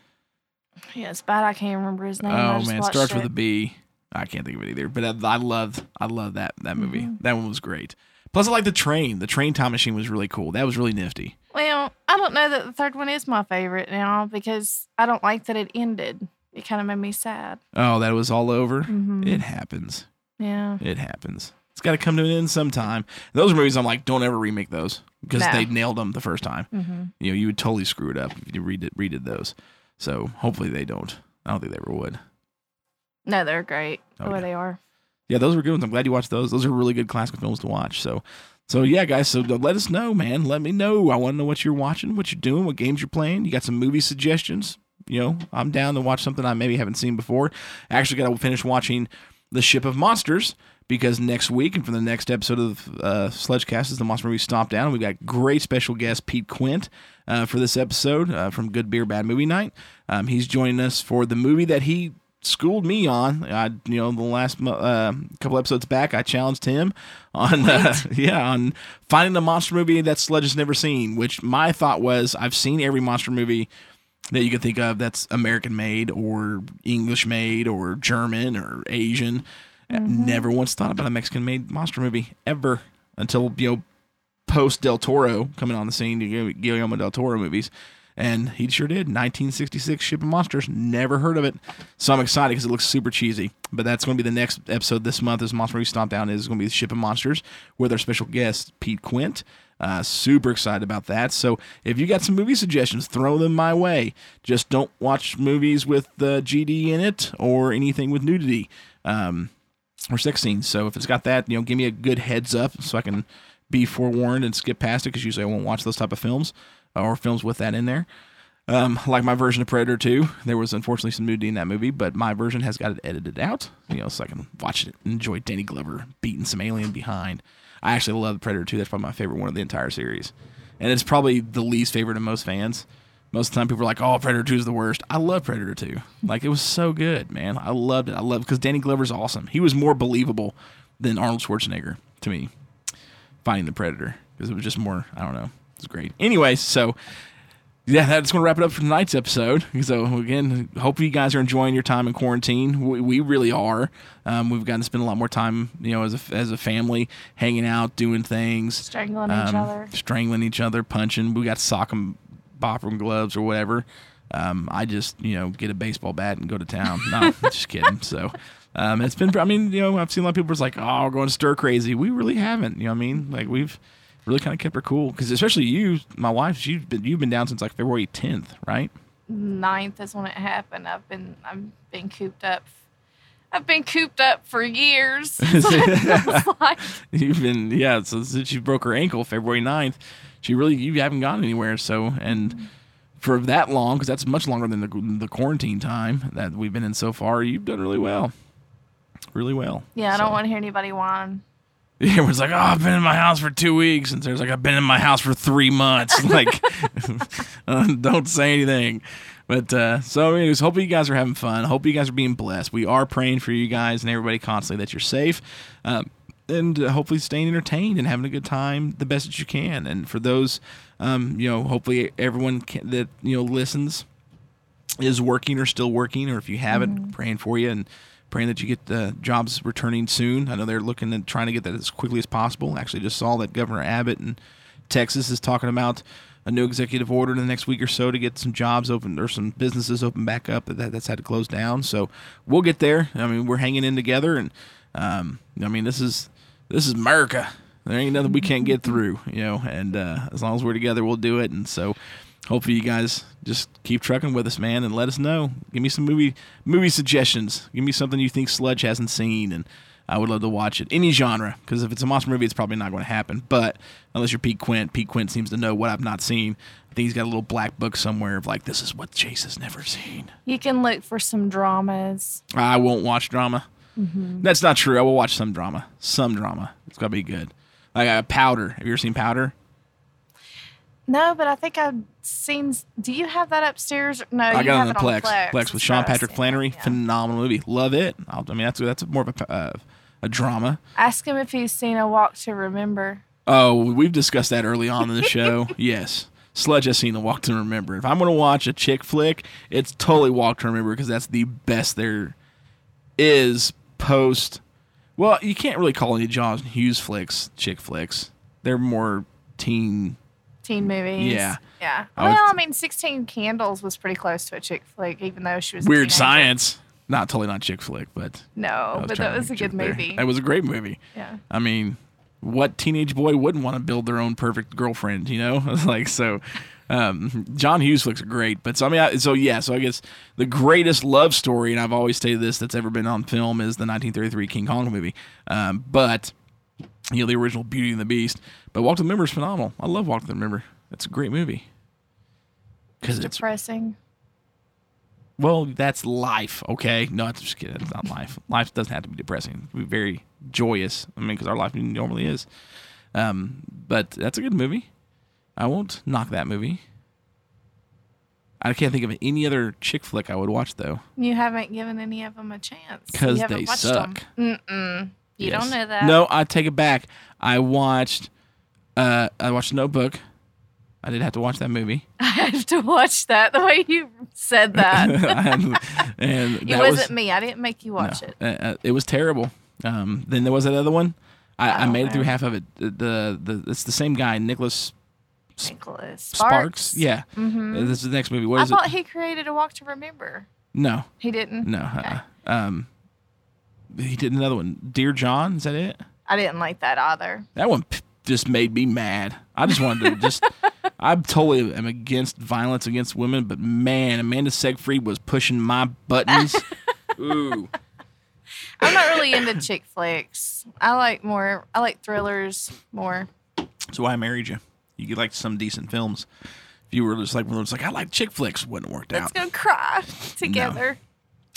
Yeah, it's bad. I can't remember his name. Oh man, it starts with a B. I can't think of it either. But I, I loved I loved that that movie. Mm-hmm. That one was great. Plus I like the train. The train time machine was really cool. That was really nifty. Well, I don't know that the third one is my favorite now because I don't like that it ended. It kind of made me sad. Oh, that was all over. Mhm. It happens. Yeah. It happens. It's got to come to an end sometime. Those movies, I'm like, don't ever remake those because No. they nailed them the first time. hmm You know, you would totally screw it up if you redid, redid those. So hopefully they don't. I don't think they ever would. No, they're great Oh, the way yeah. they are. Yeah, those were good ones. I'm glad you watched those. Those are really good classic films to watch. So, so yeah, guys. So let us know, man. Let me know. I want to know what you're watching, what you're doing, what games you're playing. You got some movie suggestions? You know, I'm down to watch something I maybe haven't seen before. I actually got to finish watching The Ship of Monsters because next week and for the next episode of uh, Sledgecast is the Monster Movie Stomp Down. And we've got great special guest Pete Quint uh, for this episode uh, from Good Beer Bad Movie Night. Um, he's joining us for the movie that he schooled me on. I, you know, the last uh, couple episodes back, I challenged him on, uh, *laughs* yeah, on finding a monster movie that Sledge has never seen. Which my thought was, I've seen every monster movie that you could think of that's American made or English made or German or Asian. Mm-hmm. Never once thought about a Mexican made monster movie ever until you know post Del Toro coming on the scene, Gu- Guillermo del Toro movies. And he sure did. 1966 Ship of Monsters. Never heard of it. So I'm excited because it looks super cheesy. But that's going to be the next episode this month. This Monster Movie Stomp Down is going to be the Ship of Monsters with our special guest, Pete Quint. Uh, super excited about that. So if you got some movie suggestions, throw them my way. Just don't watch movies with uh, GD in it or anything with nudity. Um, or sex scenes. So if it's got that, you know, give me a good heads up so I can be forewarned and skip past it because usually I won't watch those type of films or films with that in there. Um, like my version of Predator 2, there was unfortunately some nudity in that movie, but my version has got it edited out, you know, so I can watch it and enjoy Danny Glover beating some alien behind. I actually love Predator 2. That's probably my favorite one of the entire series. And it's probably the least favorite of most fans. Most of the time, people are like, "Oh, Predator Two is the worst." I love Predator Two. Like it was so good, man. I loved it. I loved because Danny Glover's awesome. He was more believable than Arnold Schwarzenegger to me. Finding the Predator because it was just more. I don't know. It was great. Anyway, so yeah, that's going to wrap it up for tonight's episode. So again, hope you guys are enjoying your time in quarantine. We, we really are. Um, we've gotten to spend a lot more time, you know, as a, as a family, hanging out, doing things Strangling each um, other. strangling each other, punching. We got sock 'em, bop gloves or whatever. Um, I just, you know, get a baseball bat and go to town. No, *laughs* just kidding. So, Um, it's been, I mean, you know, I've seen a lot of people was like, oh, we're going stir crazy. We really haven't. You know what I mean? Like we've really kind of kept her cool because especially you, my wife, she's been, you've been down since like February 10th, right? Ninth is when it happened. I've been I've been cooped up. I've been cooped up for years. *laughs* *laughs* Like *laughs* You've been, yeah. So since she broke her ankle February 9th, she really, you haven't gone anywhere. So, and mm-hmm. for that long, because that's much longer than the, the quarantine time that we've been in so far, you've done really well. Really well. yeah, I So- don't want to hear anybody whine. *laughs* Everyone's like, "Oh, I've been in my house for two weeks," and there's like, "I've been in my house for three months." *laughs* like, uh, *laughs* don't say anything. But uh, so, anyways, hope you guys are having fun. Hope you guys are being blessed. We are praying for you guys and everybody constantly that you're safe, um, and uh, hopefully staying entertained and having a good time the best that you can. And for those, um, you know, hopefully everyone can, that you know listens is working or still working, or if you haven't, praying for you and praying that you get the jobs returning soon. I know they're looking and trying to get that as quickly as possible. Actually, just saw that Governor Abbott in Texas is talking about a new executive order in the next week or so to get some jobs open or some businesses open back up that, that that's had to close down. So we'll get there. I mean, we're hanging in together, and um, I mean, this is this is America. There ain't nothing we can't get through, you know. And uh, as long as we're together, we'll do it. And so, hopefully, you guys just keep trucking with us, man, and let us know. Give me some movie movie suggestions. Give me something you think Sledge hasn't seen, and I would love to watch it. Any genre, because if it's a monster movie, it's probably not going to happen. But unless you're Pete Quint, Pete Quint seems to know what I've not seen. I think he's got a little black book somewhere of like, this is what Chase has never seen. You can look for some dramas. I won't watch drama. That's not true. I will watch some drama. Some drama. It's got to be good. Like uh, Powder. Have you ever seen Powder? No, but I think I've seen. Do you have that upstairs? No, I you got have it on Plex. Plex. Plex with Sean what I was Patrick. Flannery. Yeah. Phenomenal movie. Love it. I'll, I mean, that's that's more of a uh, a drama. Ask him if he's seen A Walk to Remember. Oh, we've discussed that early on in the show. *laughs* yes. Sledge has seen the Walk to Remember. If I'm going to watch a chick flick, it's totally Walk to Remember because that's the best there is post. Well, you can't really call any John Hughes flicks chick flicks. They're more teen. Teen movies. Yeah. Yeah. I Well, I mean, 16 Candles was pretty close to a chick flick, even though she was Weird. Science. Not totally not chick flick, but No, but that was a good joke there. movie. That was a great movie. yeah. I mean, what teenage boy wouldn't want to build their own perfect girlfriend? You know, *laughs* like so. Um, John Hughes looks great, but so I mean, I, so yeah, so I guess the greatest love story, and I've always stated this that's ever been on film is the 1933 King Kong movie. Um, but you know, the original Beauty and the Beast. But Walk to the Remember is phenomenal. I love Walk to the Remember. It's a great movie because it's Depressing. well, that's life, okay? No, I'm just kidding. It's not life. Life doesn't have to be depressing. It can be very joyous. I mean, because our life normally is. Um, but that's a good movie. I won't knock that movie. I can't think of any other chick flick I would watch though, You haven't given any of them a chance. Because they suck. Them. Mm-mm. You Yes. don't know that. No, I take it back. I watched. Uh, I watched Notebook. I did have to watch that movie, *laughs* I have to watch that. The way you said that. *laughs* *laughs* and, it wasn't was, me. I didn't make you watch No, it. uh, uh, it was terrible. Um, then there was that other one. I, I Oh, made it through half of it. The, the the it's the same guy, Nicholas Nicholas Sparks. Sparks. Yeah, Mhm. Uh, this is the next movie. What I is thought it? he created a Walk to Remember. No, He didn't. no. Uh, um, he did another one. Dear John, is that it? I didn't like that either. That one p- just made me mad. I just wanted to *laughs* just. I totally am against violence against women, but man, Amanda Seyfried was pushing my buttons. *laughs* Ooh. I'm not really into chick flicks. I like more. I like thrillers more. So why I married you. You could like some decent films. If you were just like one of those like I like chick flicks, wouldn't have worked Let's out. go cry together.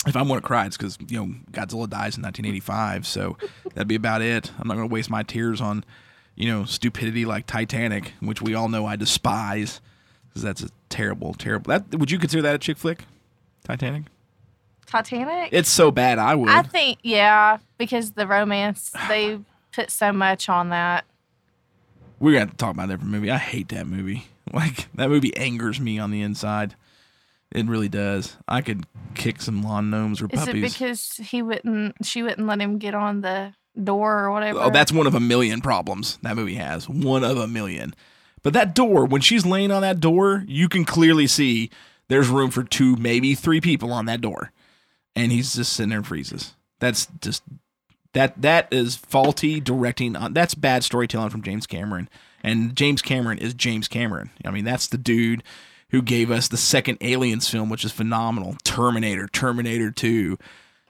If I'm want to cry, it's because you know Godzilla dies in 1985, so that'd be about it. I'm not going to waste my tears on you know stupidity like Titanic, which we all know I despise because that's a terrible, terrible. That would you consider that a chick flick? Titanic? Titanic. It's so bad, I would. I think yeah, because the romance *sighs* they put so much on that. We're gonna have to talk about a different movie. I hate that movie. Like that movie angers me on the inside. It really does. I could kick some lawn gnomes or Is puppies. it because he wouldn't? She wouldn't let him get on the door or whatever. Oh, that's one of a million problems that movie has. One of a million. But that door, when she's laying on that door, you can clearly see there's room for two, maybe three people on that door. And he's just sitting there and freezes. That's just that that is faulty directing. On, that's bad storytelling from James Cameron. And James Cameron is James Cameron. I mean, that's the dude who gave us the second Aliens film, which is phenomenal. Terminator, Terminator Two.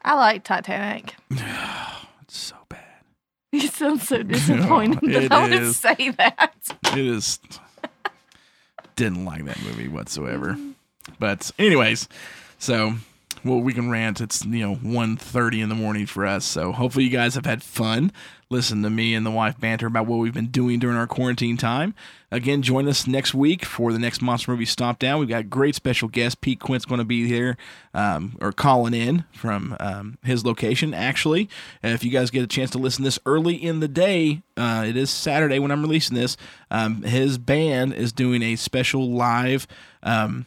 I like Titanic. *sighs* It's so bad. You sound so *laughs* disappointed that I would is. say that. It is. Didn't like that movie whatsoever. Mm-hmm. But anyways, so well we can rant. It's you know 1.30 in the morning for us. So hopefully you guys have had fun. Listen to me and the wife banter about what we've been doing during our quarantine time. Again, join us next week for the next monster movie stop down. We've got great special guest. Pete Quint's going to be here um, or calling in from um, his location. Actually, Uh, if you guys get a chance to listen this early in the day, uh, it is Saturday when I'm releasing this. Um, his band is doing a special live um,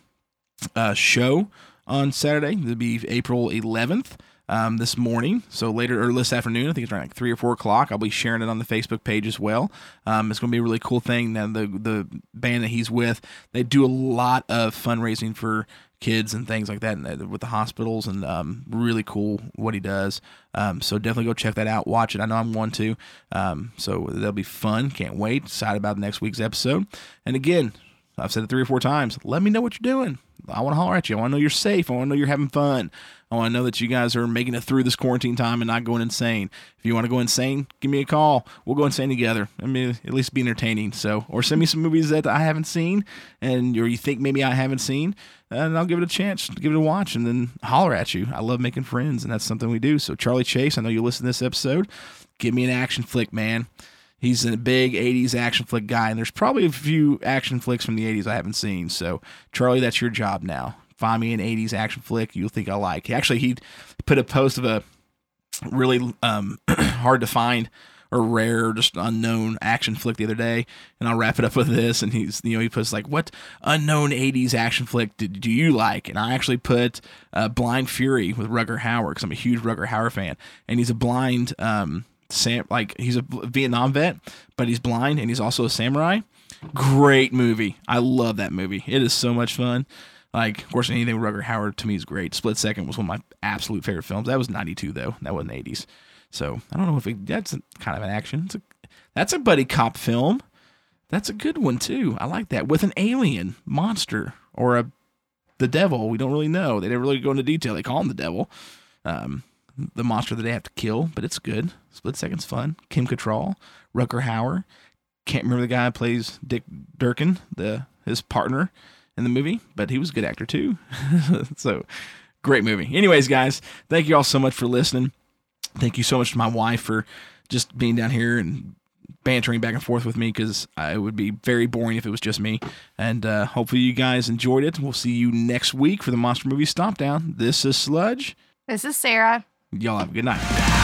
uh, show on Saturday. It'll be April 11th. Um, this morning, so later or this afternoon, I think it's around like three or four o'clock. I'll be sharing it on the Facebook page as well. Um, it's going to be a really cool thing. Now the the band that he's with, they do a lot of fundraising for kids and things like that and uh, with the hospitals and um, really cool what he does. Um, so definitely go check that out. Watch it. I know I'm one to. Um, so that'll be fun. Can't wait. Excited about next week's episode. And again, I've said it three or four times. Let me know what you're doing. I want to holler at you. I want to know you're safe. I want to know you're having fun. I want to know that you guys are making it through this quarantine time and not going insane. If you want to go insane, give me a call. We'll go insane together. I mean, at least be entertaining. So, or send me some movies that I haven't seen and or you think maybe I haven't seen, and I'll give it a chance, give it a watch, and then holler at you. I love making friends, and that's something we do. So, Charlie Chase, I know you listen to this episode. Give me an action flick, man. He's a big 80s action flick guy, and there's probably a few action flicks from the 80s I haven't seen. So, Charlie, that's your job now. Find me an 80s action flick you'll think I like. Actually, he put a post of a really um, *clears throat* hard to find or rare, just unknown action flick the other day, and I'll wrap it up with this. And he's, you know, he puts like, "What unknown '80s action flick did, do you like?" And I actually put uh, Blind Fury with Rutger Hauer because I'm a huge Rutger Hauer fan, and he's a blind, um, sam like he's a Vietnam vet, but he's blind and he's also a samurai. Great movie. I love that movie. It is so much fun. Like, of course, anything with Rutger Hauer to me is great. Split Second was one of my absolute favorite films. That was '92 though. That wasn't '80s. So I don't know if it, that's a, kind of an action. A, that's a buddy cop film. That's a good one too. I like that with an alien monster or a the devil. We don't really know. They didn't really go into detail. They call him the devil, um, the monster that they have to kill. But it's good. Split Second's fun. Kim Cattrall, Rutger Hauer. Can't remember the guy who plays Dick Durkin, the his partner in the movie, but he was a good actor too. *laughs* so great movie. Anyways, guys, thank you all so much for listening. Thank you so much to my wife for just being down here and bantering back and forth with me because it would be very boring if it was just me. And uh, hopefully you guys enjoyed it. We'll see you next week for the Monster Movie Stop Down. This is Sledge. This is Sarah. Y'all have a good night.